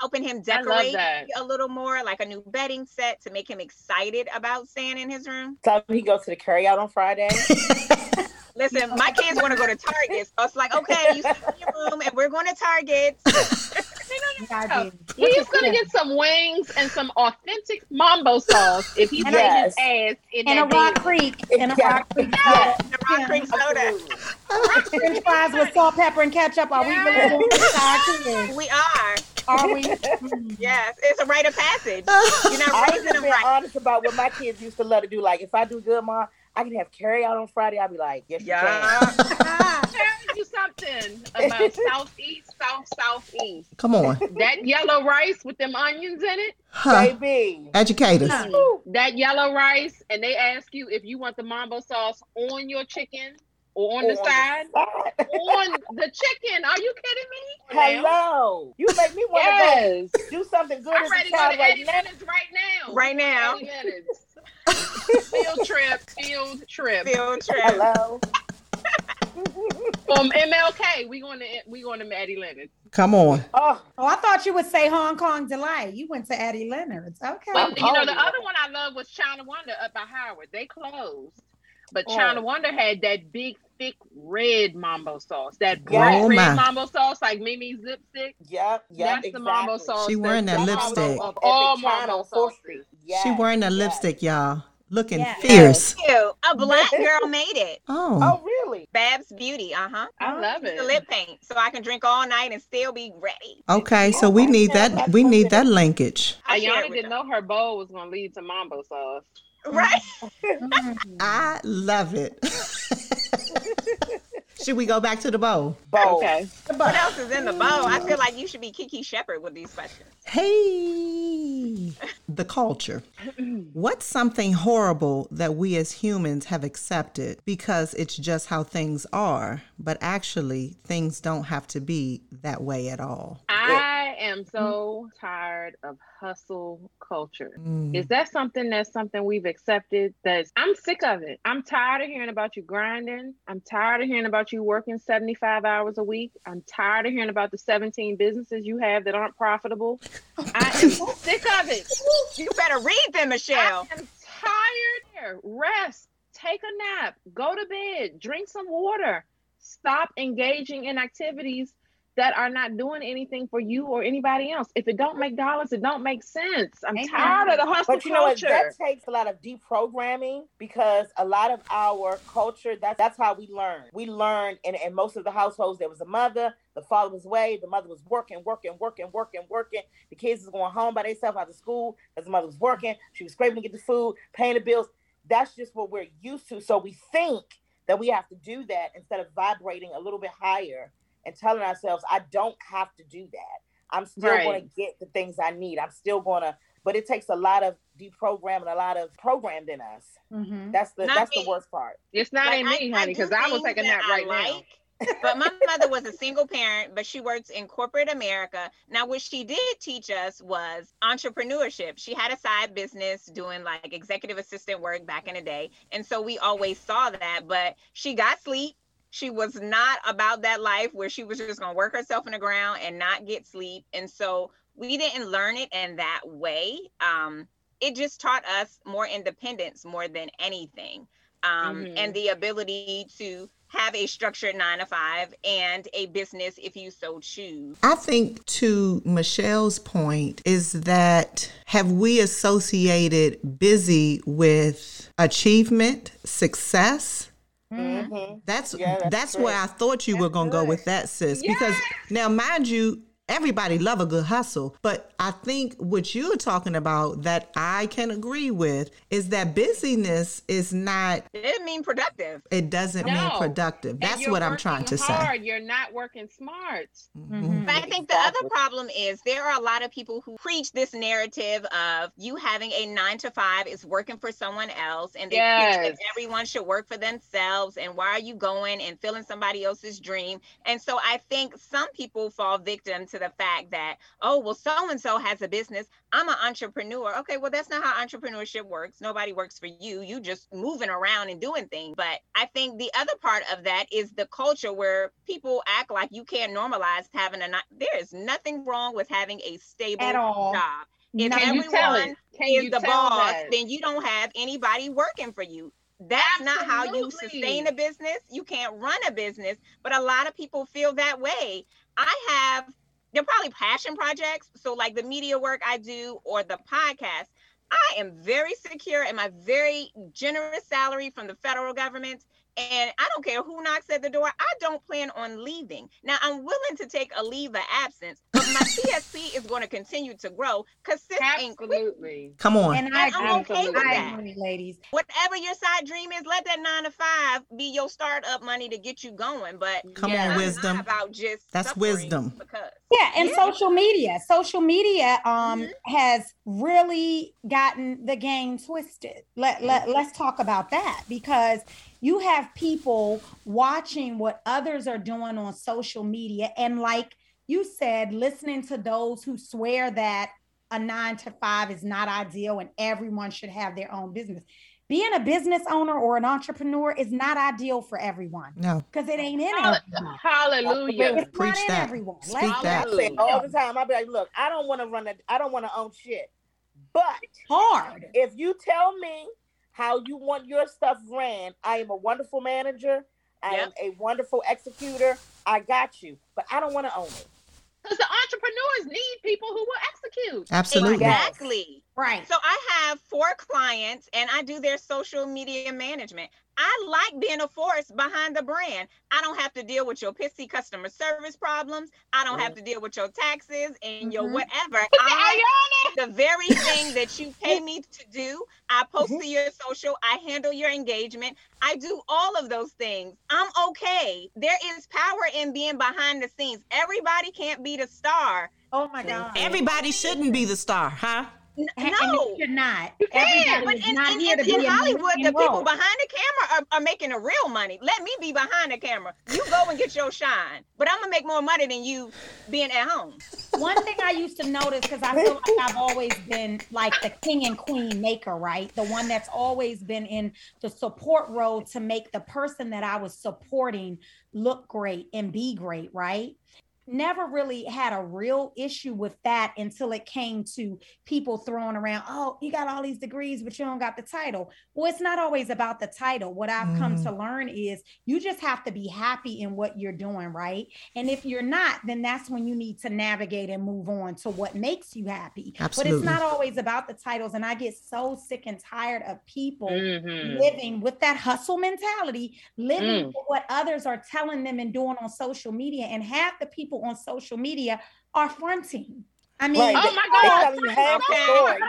helping him decorate a little more, like a new bedding set to make him excited about staying in his room. so he goes to the carry out on Friday. Listen, my kids want to go to Target, so it's like, okay, you sit in your room, and we're going to Target. I do. He's gonna get some wings and some authentic mambo sauce if he And takes yes. his ass in And a that rock creek. And a Yeah. rock creek. Yeah. The Rock Yeah. Creek soda. French fries with salt, pepper, and ketchup. Are we really doing this to our kids? We are. Are we? Yes, it's a rite of passage. You're not I was raising just them right. honest about what my kids used to love to do. Like, if I do good, mom, I can have carry out on Friday. I'll be like, yes, you can. Yeah. Tell you something about southeast, south, southeast. Come on. That yellow rice with them onions in it. Huh. Baby. Educators. us. Huh. That yellow rice, and they ask you if you want the mambo sauce on your chicken or on the On side. side. on the chicken. Are you kidding me? Hello. You make me want to Yes. go do something good I'm as ready a to go to right now. Right now. Right now. Eddie Leonard's. field trip, field trip. Field trip. Hello. Um, From MLK, we going to we going to Eddie Leonard's. Come on. Oh, Oh, I thought you would say Hong Kong Delight. You went to Eddie Leonard's. Okay. But you know, the other one I love was China Wonder up by Howard. They closed. But Oh. China Wonder had that big, thick red mambo sauce. That Yeah. bright Oh, red my. mambo sauce, like Mimi's lipstick. Yep, yep, That's exactly. the mambo sauce. She wearing that that's the mambo lipstick. Of all the China mambo sauces. Street. She wearing that yes. lipstick, y'all. Looking Yeah. fierce. Cute. A black girl made it. Oh. Oh, really? Babs Beauty. Uh huh. I love The it. lip paint, so I can drink all night and still be ready. Okay, so we need that. We need that linkage. I'll Ayana didn't know her bowl was going to lead to mambo sauce. Right. I love it. Should we go back to the bowl? Bold. Okay. What else is in the bowl? I feel like you should be Kiki Shepard with these questions. Hey, the culture. What's something horrible that we as humans have accepted because it's just how things are, but actually things don't have to be that way at all? I am so tired of hustle culture. Mm. Is that something that's something we've accepted? That's I'm sick of it. I'm tired of hearing about you grinding. I'm tired of hearing about you working 75 hours a week. I'm tired of hearing about the 17 businesses you have that aren't profitable. I am sick of it. You better read them, Michelle. I am tired. Here, Rest. Take a nap. Go to bed. Drink some water. Stop engaging in activities that are not doing anything for you or anybody else. If it don't make dollars, it don't make sense. I'm Amen. tired of the hustle But you know what? culture. That takes a lot of deprogramming because a lot of our culture, that's that's how we learn. We learn in, in most of the households, there was a mother, the father was away, the mother was working, working, working, working, working. The kids was going home by themselves out of school because the mother was working. She was scraping to get the food, paying the bills. That's just what we're used to. So we think that we have to do that instead of vibrating a little bit higher and telling ourselves, I don't have to do that. I'm still Right. going to get the things I need. I'm still going to but it takes a lot of deprogramming, a lot of programmed in us. Mhm. That's the Not that's me. the worst part. it's not Like, in me, I- I honey, because I, will things take a that nap I right now. but my mother was a single parent, but she works in corporate America. Now, what she did teach us was entrepreneurship. She had a side business doing like executive assistant work back in the day. And so we always saw that, but she got sleep. She was not about that life where she was just going to work herself in the ground and not get sleep. And so we didn't learn it in that way. Um, it just taught us more independence more than anything um, Mhm. and the ability to have a structured nine to five and a business if you so choose. I think to Michelle's point is that have we associated busy with achievement, success? Mhm. Mm-hmm. That's Yeah, that's that's, true. where I thought you were gonna go with that, sis. Because now, mind you, everybody love a good hustle, but I think what you're talking about that I can agree with is that busyness is not. It didn't mean productive. It doesn't mean productive. That's what I'm trying working to say. hard. You're not working smart. Mhm. But I think the other problem is there are a lot of people who preach this narrative of you having a nine to five is working for someone else, and they preach that everyone should work for themselves. And why are you going and filling somebody else's dream? And so I think some people fall victim to the fact that oh well, so and so has a business. I'm an entrepreneur. Okay, well that's not how entrepreneurship works. Nobody works for you. You just moving around and doing things. But I think the other part of that is the culture where people act like you can't normalize having a. ni- There is nothing wrong with having a stable At all. job. If Not- tell everyone is the boss, then you don't have anybody working for you. That's not how you sustain a business. You can't run a business, but a lot of people feel that way. I have, they're probably passion projects. So, like the media work I do or the podcast, I am very secure in my very generous salary from the federal government. And I don't care who knocks at the door. I don't plan on leaving. Now, I'm willing to take a leave of absence, but my TSP is going to continue to grow because sis ain't quit. Absolutely. Come on. And I And I'm agree. okay with I that. agree, ladies. whatever your side dream is, let that nine to five be your startup money to get you going. But Come Yeah. on, I'm wisdom. not about just That's wisdom. Because Yeah, and Yeah. social media. Social media um Mhm. has really gotten the game twisted. Let, let let's talk about that because you have people watching what others are doing on social media and like you said listening to those who swear that a 9 to 5 is not ideal and everyone should have their own business. Being a business owner or an entrepreneur is not ideal for everyone No. because it ain't in Hall- everyone. Hallelujah. It's Preach not in that. everyone. Speak Let's that. I say all the time. I be like, look, I don't want to run a, I don't want to own shit. But hard. if you tell me how you want your stuff ran. I am a wonderful manager. I Yep. am a wonderful executor. I got you, but I don't want to own it. Because the entrepreneurs need people who will execute. Absolutely. Yes. Exactly. Right. So I have four clients and I do their social media management. I like being a force behind the brand. I don't have to deal with your pissy customer service problems. I don't have to deal with your taxes and your Mhm. whatever. I eye on it. the very thing that you pay me to do. I post to your social, I handle your engagement, I do all of those things. I'm okay. There is power in being behind the scenes. Everybody can't be the star. Oh my God. Everybody shouldn't be the star, huh? N- And- and no. you're not. Yeah, but in, not in- in- in Hollywood, the people role. behind the camera are, are making the real money. Let me be behind the camera. You go and get your shine. But I'm gonna make more money than you being at home. One thing I used to notice because I feel like I've always been like the king and queen maker, right? The one that's always been in the support role to make the person that I was supporting look great and be great, right? Never really had a real issue with that until it came to people throwing around, oh, you got all these degrees, but you don't got the title. Well, it's not always about the title. What I've come Mhm. to learn is you just have to be happy in what you're doing, right? And if you're not, then that's when you need to navigate and move on to what makes you happy. Absolutely. But it's not always about the titles. And I get so sick and tired of people Mhm. living with that hustle mentality, living Mm. for what others are telling them and doing on social media. And half the people on social media are fronting. I mean, Right. Oh my God. telling you Okay. story.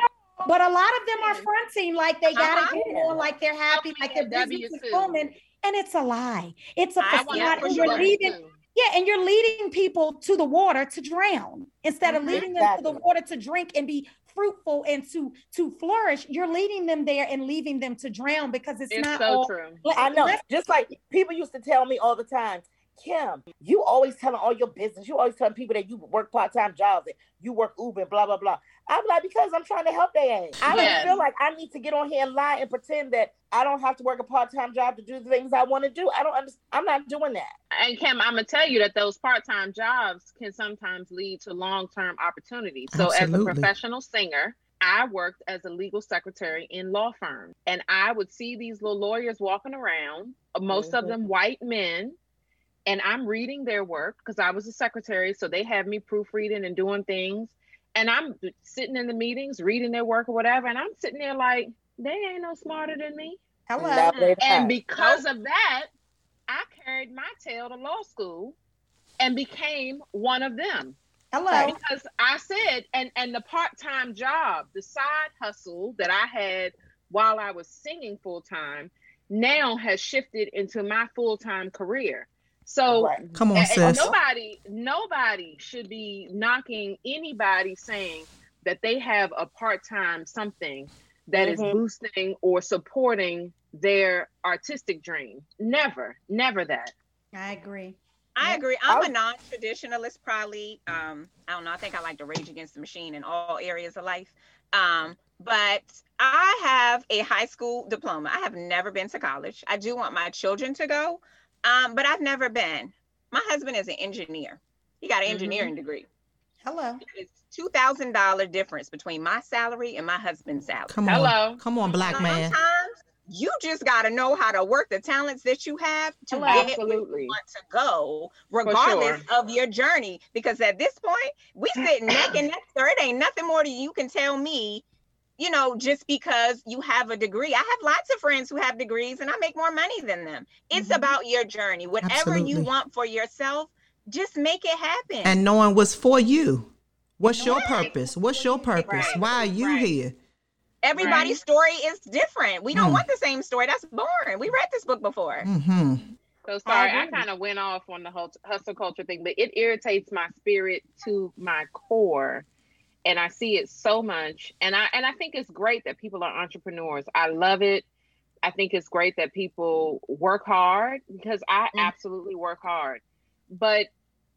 but a lot of them are fronting like they got Uh-huh. it on, like they're happy, like their business is W2. booming. And it's a lie. It's a facade. want that for and you're sure. leading Yeah, and you're leading people to the water to drown instead of Mhm. leading them to the water to drink and be fruitful and to to flourish. You're leading them there and leaving them to drown because it's, It's not so all. true. Let- I know. Just like people used to tell me all the time, Kim, you always telling all your business. You always telling people that you work part time jobs and you work Uber and blah blah blah. I'm like because I'm trying to help their ass. I Yes. don't feel like I need to get on here and lie and pretend that I don't have to work a part time job to do the things I want to do. I don't understand. I'm not doing that. And Kim, I'm gonna tell you that those part-time jobs can sometimes lead to long-term opportunities. So, as a professional singer, I worked as a legal secretary in law firms, and I would see these little lawyers walking around, most of Mhm. them white men, and I'm reading their work because I was a secretary, so they have me proofreading and doing things, and I'm sitting in the meetings reading their work or whatever, and I'm sitting there like they ain't no smarter than me. Hello. And not. because of that, I carried my tail to law school and became one of them. Hello. Because I said, and and the part-time job, the side hustle that I had while I was singing full-time, now has shifted into my full-time career. So Right. Come on, and- and sis. nobody, nobody should be knocking anybody saying that they have a part-time something that is Mhm. boosting or supporting their artistic dream. Never, never that. I agree. I agree. I'm a non-traditionalist, probably. Um, I don't know. I think I like to rage against the machine in all areas of life. Um, but I have a high school diploma. I have never been to college. I do want my children to go, um, but I've never been. My husband is an engineer. He got an Mhm. engineering degree. Hello. It's two thousand dollar difference between my salary and my husband's salary. Come on. Hello. Come on, black man. Sometimes you just got to know how to work the talents that you have to Hello. get where you Absolutely. want to go, regardless of your journey. Because at this point, we sit neck and neck, sir. It ain't nothing more that you can tell me, you know, just because you have a degree. I have lots of friends who have degrees and I make more money than them. It's Mhm. about your journey. Whatever you want for yourself, just make it happen. And knowing what's for you. What's your Right. purpose? What's your purpose? Right. Why are you Right. here? Everybody's story is different. We don't Mm. want the same story. That's boring. We read this book before. Mm-hmm. So sorry, I, agree. kind of went off on the hus- hustle culture thing, but it irritates my spirit to my core, and I see it so much. And I and I think it's great that people are entrepreneurs. I love it. I think it's great that people work hard because I Mm. absolutely work hard, but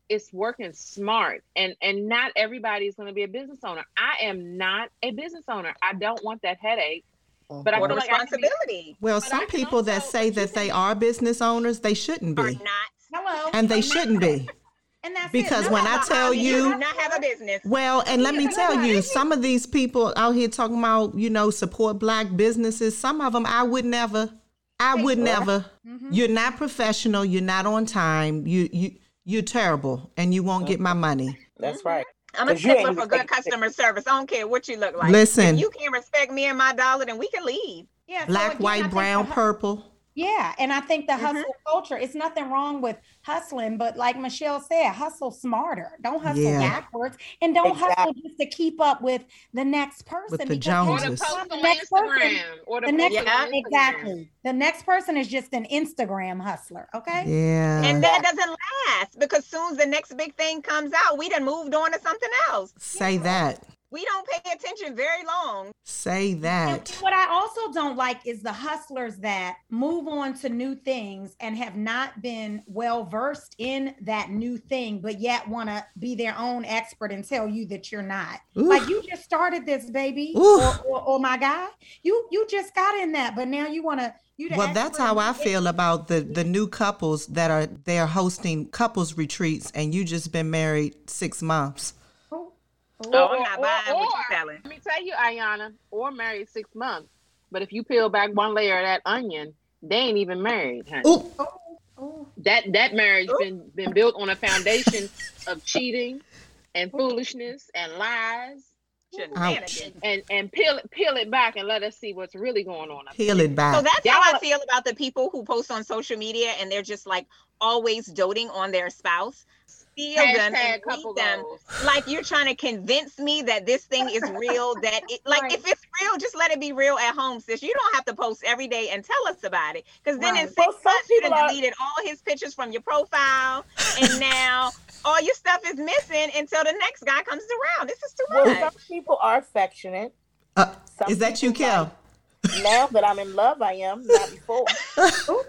it's working smart and and not everybody's going to be a business owner. I am not a business owner. I don't want that headache. But I Or the feel like I be- responsibility. Well, But I some can people that say that they are business owners, they shouldn't Or be. not. Hello. And they shouldn't be. And that's. Because No, when I no, tell you you- not have a business. Well, and let me tell right. you, some of these people out here talking about, you know, support black businesses, some of them I would never, I would never. Mm-hmm. You're not professional, you're not on time, you you you're terrible and you won't get my money. That's right. I'm a you stickler for good customer service. I don't care what you look like. Listen. if you can't respect me and my dollar, then we can leave. Yeah, so Black, again, white, brown, purple. Yeah, and I think the Mhm. hustle culture, it's nothing wrong with hustling, but like Michelle said, hustle smarter. Don't hustle Yeah. backwards and don't hustle just to keep up with the next person. the because Or guess the Joneses. post on the next person, Or the, the next Yeah, Instagram. exactly. The next person is just an Instagram hustler. Okay. Yeah. And that doesn't last because soon as the next big thing comes out, we done moved on to something else. Say that. We don't pay attention very long. Say And that. what I also don't like is the hustlers that move on to new things and have not been well versed in that new thing, but yet want to be their own expert and tell you that you're not. Oof. Like you just started this, baby, or, or, or my guy. You you just got in that, but now you want to. Well, that's how I feel about the the new couples that are they're hosting couples retreats and you just been married 6 months. Oh, Oh, I'm not buying what you're selling. Let me tell you, Ayana, or married six months. But if you peel back one layer of that onion, they ain't even married, honey. Ooh, oh, oh. That that marriage Ooh. been been built on a foundation of cheating and foolishness and lies. Shenanigans. And and peel it peel it back and let us see what's really going on. up peel it back. So back. that's how I feel about the people who post on social media and they're just like always doting on their spouse. Steal them and couple read them goals. like you're trying to convince me that this thing is real. That it, like Right. if it's real, just let it be real at home, sis. You don't have to post every day and tell us about it. Because then in Right. six Well, months you people are- deleted all his pictures from your profile, and now all your stuff is missing until the next guy comes around. This is too Well, much. some people are affectionate. Uh, Some is that you, people Kim? like- now that I'm in love, I am. Not before.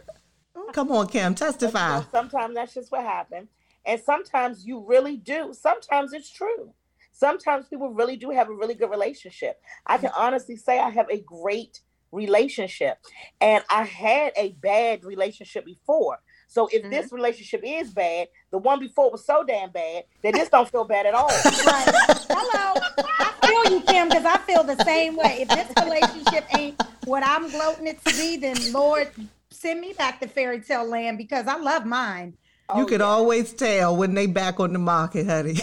Come on, Kim, But, you testify. know, sometimes that's just what happened. And sometimes you really do. Sometimes it's true. Sometimes people really do have a really good relationship. I can honestly say I have a great relationship. And I had a bad relationship before. So if mm-hmm. this relationship is bad, the one before was so damn bad that this don't feel bad at all. Right. Hello. I feel you, Kim, because I feel the same way. If this relationship ain't what I'm gloating it to be, then Lord, send me back to fairy tale land because I love mine. You Oh, could yeah. always tell when they back on the market, honey.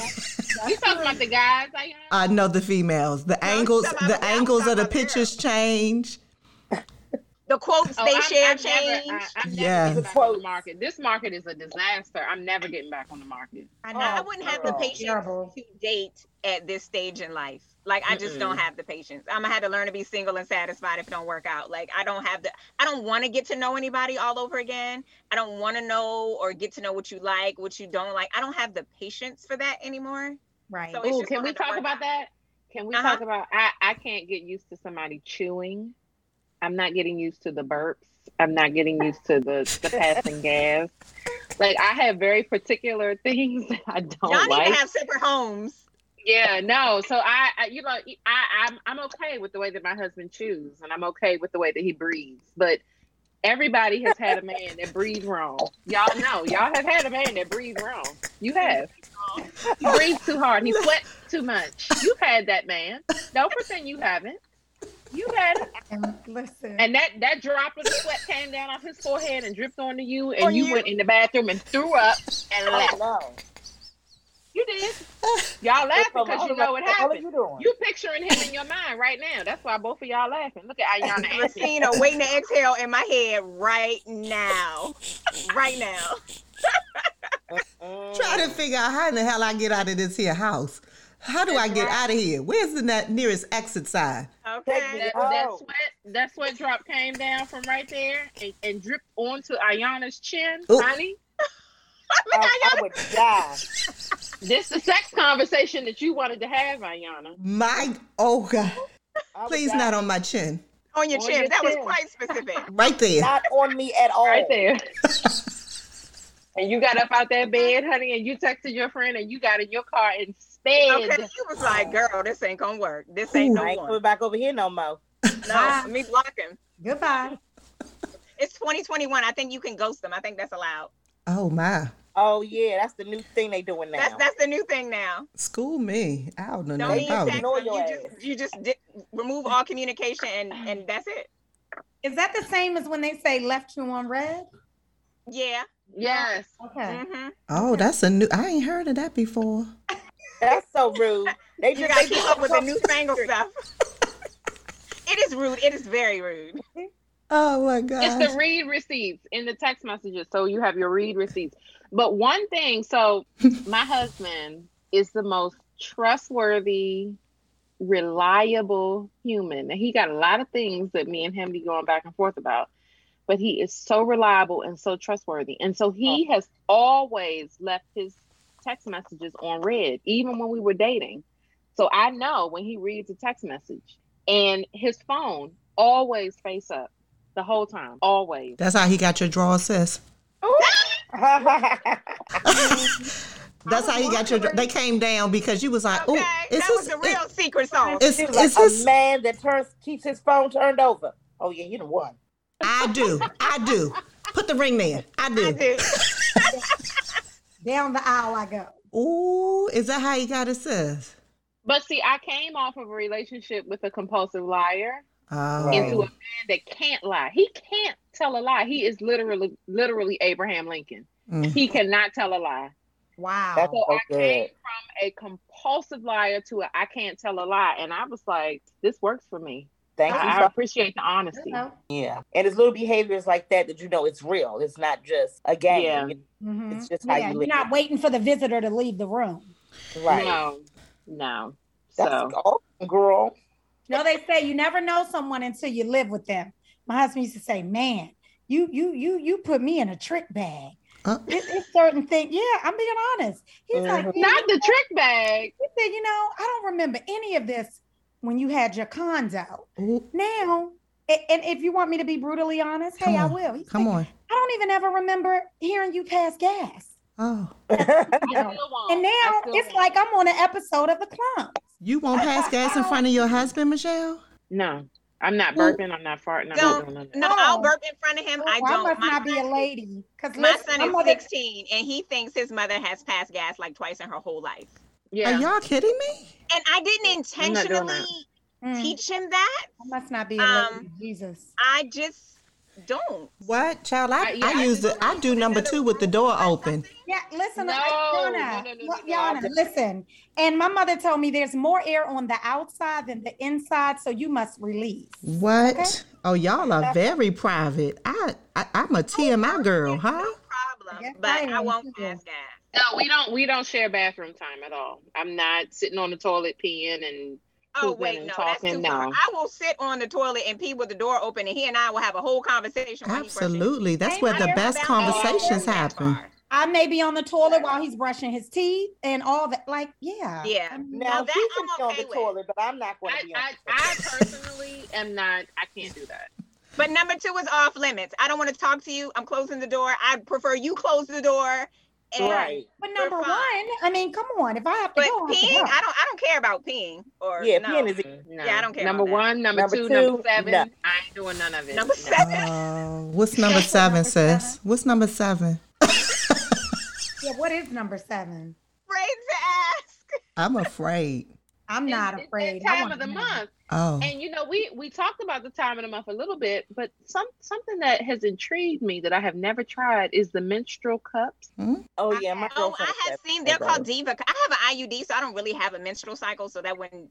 You talking about the guys? I know the females. The angles, the angles of the pictures change. The quotes Oh, they I'm- share I'm never- change. I, I'm never Yes. getting back on the market. This market is a disaster. I'm never getting back on the market. I Oh, know. I wouldn't have the patience Terrible. to date at this stage in life. Like I just don't have the patience. I'm gonna have to learn to be single and satisfied if it don't work out. Like I don't have the I don't want to get to know anybody all over again. I don't want to know or get to know what you like, what you don't like. I don't have the patience for that anymore. Right. So it's Ooh, can we talk about out. that? Can we Uh-huh. talk about I I can't get used to somebody chewing. I'm not getting used to the burps. I'm not getting used to the the passing gas. Like I have very particular things that I don't Y'all need like. to have separate homes. Yeah, no. So I, I you know, I, I'm I'm okay with the way that my husband chews, and I'm okay with the way that he breathes. But everybody has had a man that breathes wrong. Y'all know, y'all have had a man that breathes wrong. You have. He breathes too hard. He sweats too much. You've had that man. Don't pretend you haven't. You had it. And listen. And that that drop of the sweat came down off his forehead and dripped onto you, and On you, you. went in the bathroom and threw up and Oh, left. no. You did. Y'all laughing because you know what What are happened. you doing? You picturing him in your mind right now. That's why both of y'all laughing. Look at Ayana Anthony. Racine waiting to exhale in my head right now. Right now. Trying to figure out how in the hell I get out of this here house. How do I get out of here? Where's the ne- nearest exit sign? Okay. That, that Oh. sweat, that sweat drop came down from right there and, and dripped onto Ayana's chin, Ooh. honey. I, I would die. This is the sex conversation that you wanted to have, Ayana. My oh god! Please die. not on my chin. On your On chin. your That was quite specific. Right there. Not on me at all. Right there. and you got up out that bed, honey, and you texted your friend and you got in your car and sped. Okay. You was like, girl, this ain't gonna work. This ain't I no ain't one. coming back over here no more. No, me blocking. Goodbye. It's 2021. I think you can ghost them. I think that's allowed. Oh my! Oh yeah, that's the new thing they doing now. That's that's the new thing now. School me. I don't know Don't about text them. You just you just di- remove all communication and and that's it. Is that the same as when they say left you on red? Yeah. Yes. Okay. Mm-hmm. Oh, that's a new. I ain't heard of that before. That's so rude. They just gotta keep up with the talk newfangled stuff. It is rude. It is very rude. Oh my god. It's the read receipts in the text messages. So you have your read receipts. But one thing, so my husband is the most trustworthy, reliable human. And he got a lot of things that me and him be going back and forth about. But he is so reliable and so trustworthy. And so he oh. has always left his text messages on red, even when we were dating. So I know when he reads a text message and his phone always face up the whole time, always. That's how he got your draw, sis. That's how he got your. They came down because you was like, "Oh, Okay, is that was this? the real secret song." It's, He was is like this? a man that turns keeps his phone turned over. Oh yeah, you the one. I do. I do. Put the ring there. I I do. do. Down the aisle I go. Ooh, is that how you got it, sis? But see, I came off of a relationship with a compulsive liar Oh, into a man that can't lie. He can't tell a lie. He is literally, literally Abraham Lincoln. Mm. He cannot tell a lie. Wow. That's So so I came from a compulsive liar to a I can't tell a lie, and I was like, this works for me. Thank you. I, I appreciate the honesty. Hello. yeah, and it's little behaviors like that that you know it's real. It's not just a game. Yeah. Mhm. It's just how yeah, you you're not waiting for the visitor to leave the room. Right. No, no. That's So awesome, girl. No, they say you never know someone until you live with them. My husband used to say, "Man, you you you you put me in a trick bag." Uh. It, it's certain thing. Yeah, I'm being honest. He's like, Mhm. "Yeah, not the trick bag. He said, you know, I don't remember any of this when you had your condo. Ooh, Now, and if you want me to be brutally honest, Come hey, I will. He's come like, on. I don't even ever remember hearing you pass gas. Oh, I still. And now it's won't. like I'm on an episode of The Clone. you won't pass gas in front of your husband, Michelle? no. I'm not burping. I'm not farting. I'm Don't- not doing none. No, Oh. I'll burp in front of him. I don't. I must My not be a lady. Because My listen, son is mother, 16 and he thinks his mother has passed gas like twice in her whole life. Yeah. Are y'all kidding me? And I didn't I'm not doing intentionally Mm, teach him that. I must not be a Um. Jesus. I just don't. What, child? I, I- yeah, I I use just- it. I do number two with the door open. Yeah, listen, No, I- Yana, no, no, no, no. Yana, listen. And my mother told me there's more air on the outside than the inside, so you must release. What? Okay. Oh, y'all are very private. I, I I'm a TMI girl, huh? No problem. Yes, but I I, won't too. pass gas. No, we don't. We don't share bathroom time at all. I'm not sitting on the toilet peeing and Oh wait, and no, that's talking, too far. no. I will sit on the toilet and pee with the door open, and he and I will have a whole conversation. while. Absolutely. That's Ain't where I the best conversations happen. I may be on the toilet while he's brushing his teeth and all that. Like, yeah. Yeah. I mean, Now that she I'm can be on the with. toilet, but I'm not going to be on I, the toilet. I personally am not. I can't do that. But number two is off limits. I don't want to talk to you. I'm closing the door. I prefer you close the door. And, Right. But number one. I mean, come on. If I have to But go, I have to peeing, go. I don't. I don't care about peeing. Or Yeah, no. peeing is No. Yeah, I don't care Number about that. one, number, Number two, two, number seven. no. I ain't doing none of it. Number No. seven. Uh, what's number seven, number seven. sis? What's number seven? yeah, what is number seven? Afraid to ask. I'm afraid. I'm not It's- it's afraid. that time of the month. Oh, And you know, we we talked about the time of the month a little bit, but some something that has intrigued me that I have never tried is the menstrual cups. Hmm? Oh yeah, my Oh. I have seen. that. They're called Diva. I have an IUD, so I don't really have a menstrual cycle, so that wouldn't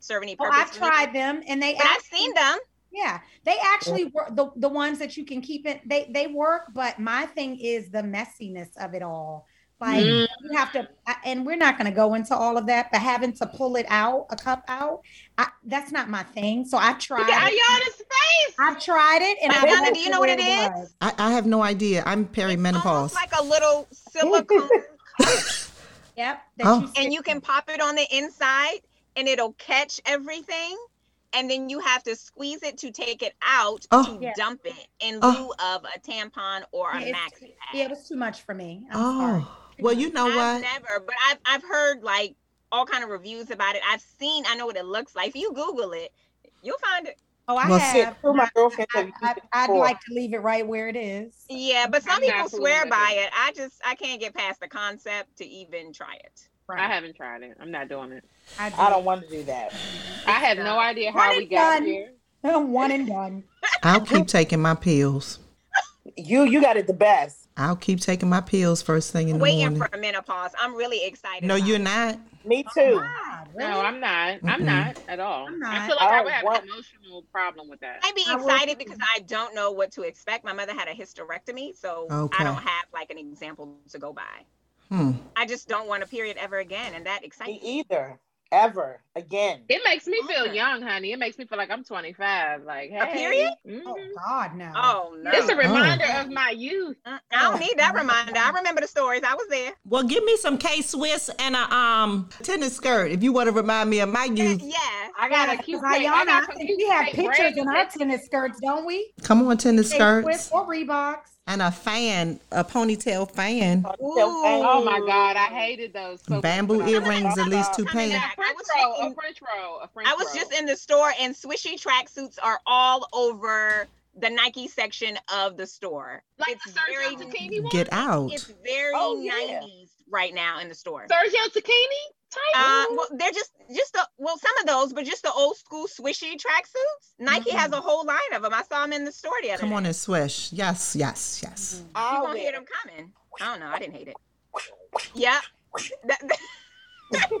serve any Oh, purpose. I've for me. tried them, and they. But I've seen them. Yeah, they actually work. The the ones that you can keep it, they they work. But my thing is the messiness of it all. Like Mm. you have to, and we're not going to go into all of that. But having to pull it out, a cup out, I, that's not my thing. So I tried. Look at it. Ayana's face. I've tried it, and But I do you know what where it was. I, I have no idea. I'm perimenopause. Almost like a little silicone, Yep. that Oh. you and you can pop it on the inside, and it'll catch everything. And then you have to squeeze it to take it out Oh. to Yeah. dump it in Oh. lieu of a tampon or a Yeah, maxi pad. Yeah, it was too much for me. I'm sorry. Well, you know I've what? never, but I've I've heard like all kind of reviews about it. I've seen, I know what it looks like. If you Google it, you'll find it. Oh, I Well, have. Two of my girlfriends have I, I, I'd like to leave it right where it is. Yeah, but some I'm people swear by it. it. I just I can't get past the concept to even try it. I haven't tried it. I'm not doing it. I, do. I don't want to do that. I have no idea how and we got done. here. One and done. I'll keep taking my pills. You you got it the best. I'll keep taking my pills first thing in the Waiting morning. Waiting for a menopause. I'm really excited. No, you're not. Me too. God, really? No, I'm not. I'm Mm-mm. not at all. I'm I feel like I, I would have want- an emotional problem with that. I'd be excited too. because I don't know what to expect. My mother had a hysterectomy, so Okay. I don't have like an example to go by. Hmm. I just don't want a period ever again, and that Me excites me. either. Ever again. It makes me feel Okay. young, honey. It makes me feel like I'm 25. Like, hey. A period? mhm. Oh God, no. Oh no! It's a Oh. reminder of my youth. I don't need that reminder. I remember the stories. I was there. Well, give me some K Swiss and a um tennis skirt if you want to remind me of my youth. Yeah. I got a Yeah, cute 'cause Kate- Ayana, I got I some think cute we have pictures in our tennis skirts, don't we? Come on, tennis Hey, skirts or Reeboks. And a fan, a ponytail fan, Ooh. Oh my God, I hated those. so bamboo but earrings, at least two I mean, pairs. I- A French was roll, a French roll, a French I was roll. just in the store, and swishy tracksuits are all over the Nike section of the store. like it's the Sergio very, Get out. it's very Oh, yeah. 90s right now in the store. Sergio Tacchini? Tight. Uh, well, they're just just the well, some of those, but just the old school swishy tracksuits. Nike has a whole line of them. I saw them in the store the other Come day. on and swish. Yes, yes, yes. You I'll won't hear them coming. I don't know. I didn't hate it. Yep. That- that-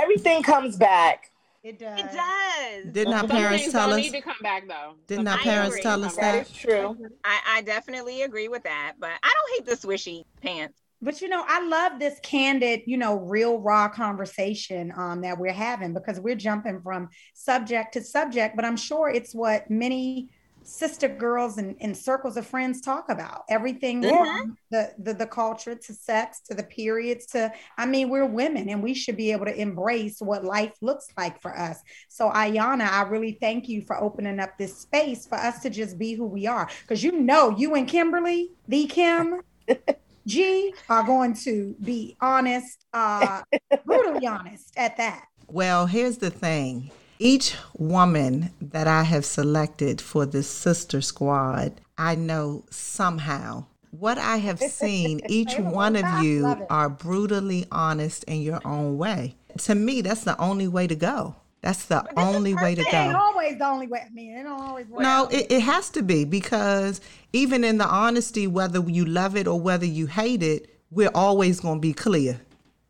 Everything comes back. It does. it does. Didn't Some parents things tell don't us? need to come back though. Didn't parents agree. tell us That that? is true. I, I definitely agree with that, but I don't hate the swishy pants. But you know, I love this candid, you know, real raw conversation um, that we're having because we're jumping from subject to subject. But I'm sure it's what many sister girls and, and circles of friends talk about. Everything from the, the the culture to sex to the periods to I mean, we're women and we should be able to embrace what life looks like for us. So Ayana, I really thank you for opening up this space for us to just be who we are. Because you know, you and Kimberly, the Kim. G are going to be honest, uh, brutally honest at that. Well, here's the thing. Each woman that I have selected for this sister squad, I know somehow what I have seen, each one of you are brutally honest in your own way. To me, that's the only way to go. That's the this only way to It go. ain't always the only way. I mean, it don't always work. No, it, it has to be because even in the honesty, whether you love it or whether you hate it, we're always going to be clear.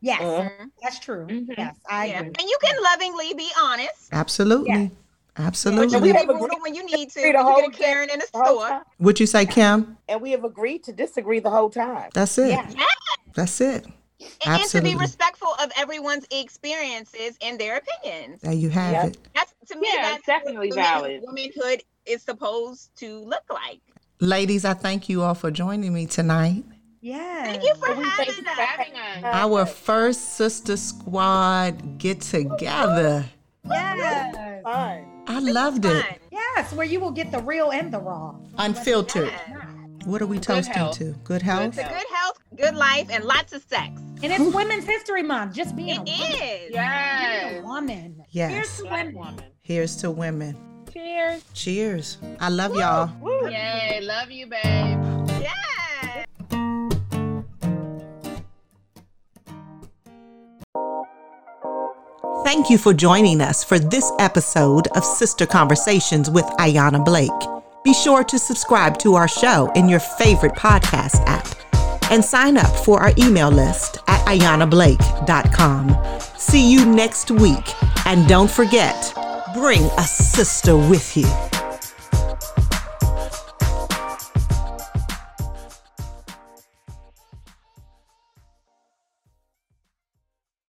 yes, Mhm. that's true. Mhm. Yes, I Yeah. agree. And you can lovingly be honest. Absolutely. Yeah. Absolutely. But we have can be agreed when you need to. agree the When you whole get a Karen in a The store. time. What you say, Kim? And we have agreed to disagree the whole time. That's it. Yeah. That's it. And, and to be respectful of everyone's experiences and their opinions. There you have Yep. it. That's to me. Yeah, that's definitely what women- valid. Womanhood is supposed to look like. Ladies, I thank you all for joining me tonight. Yeah. Thank you for Well, thank having you us. for Having us. Our first sister squad get together. Yes. Fun. I loved it. Fun. Yes, where you will get the real and the raw. Unfiltered. Yeah. What are we toasting health. to? Good health? It's a good health, good life, and lots of sex. And it's Women's History Month. Just being It a woman. is. Being a Yes. woman. Yes. Here's to women. woman. Here's to women. Cheers. Cheers. I love y'all. Woo. Yay. Love you, babe. Yeah. Thank you for joining us for this episode of Sister Conversations with Ayana Blake. Be sure to subscribe to our show in your favorite podcast app and sign up for our email list at ayanablake.com. See you next week. And don't forget, bring a sister with you.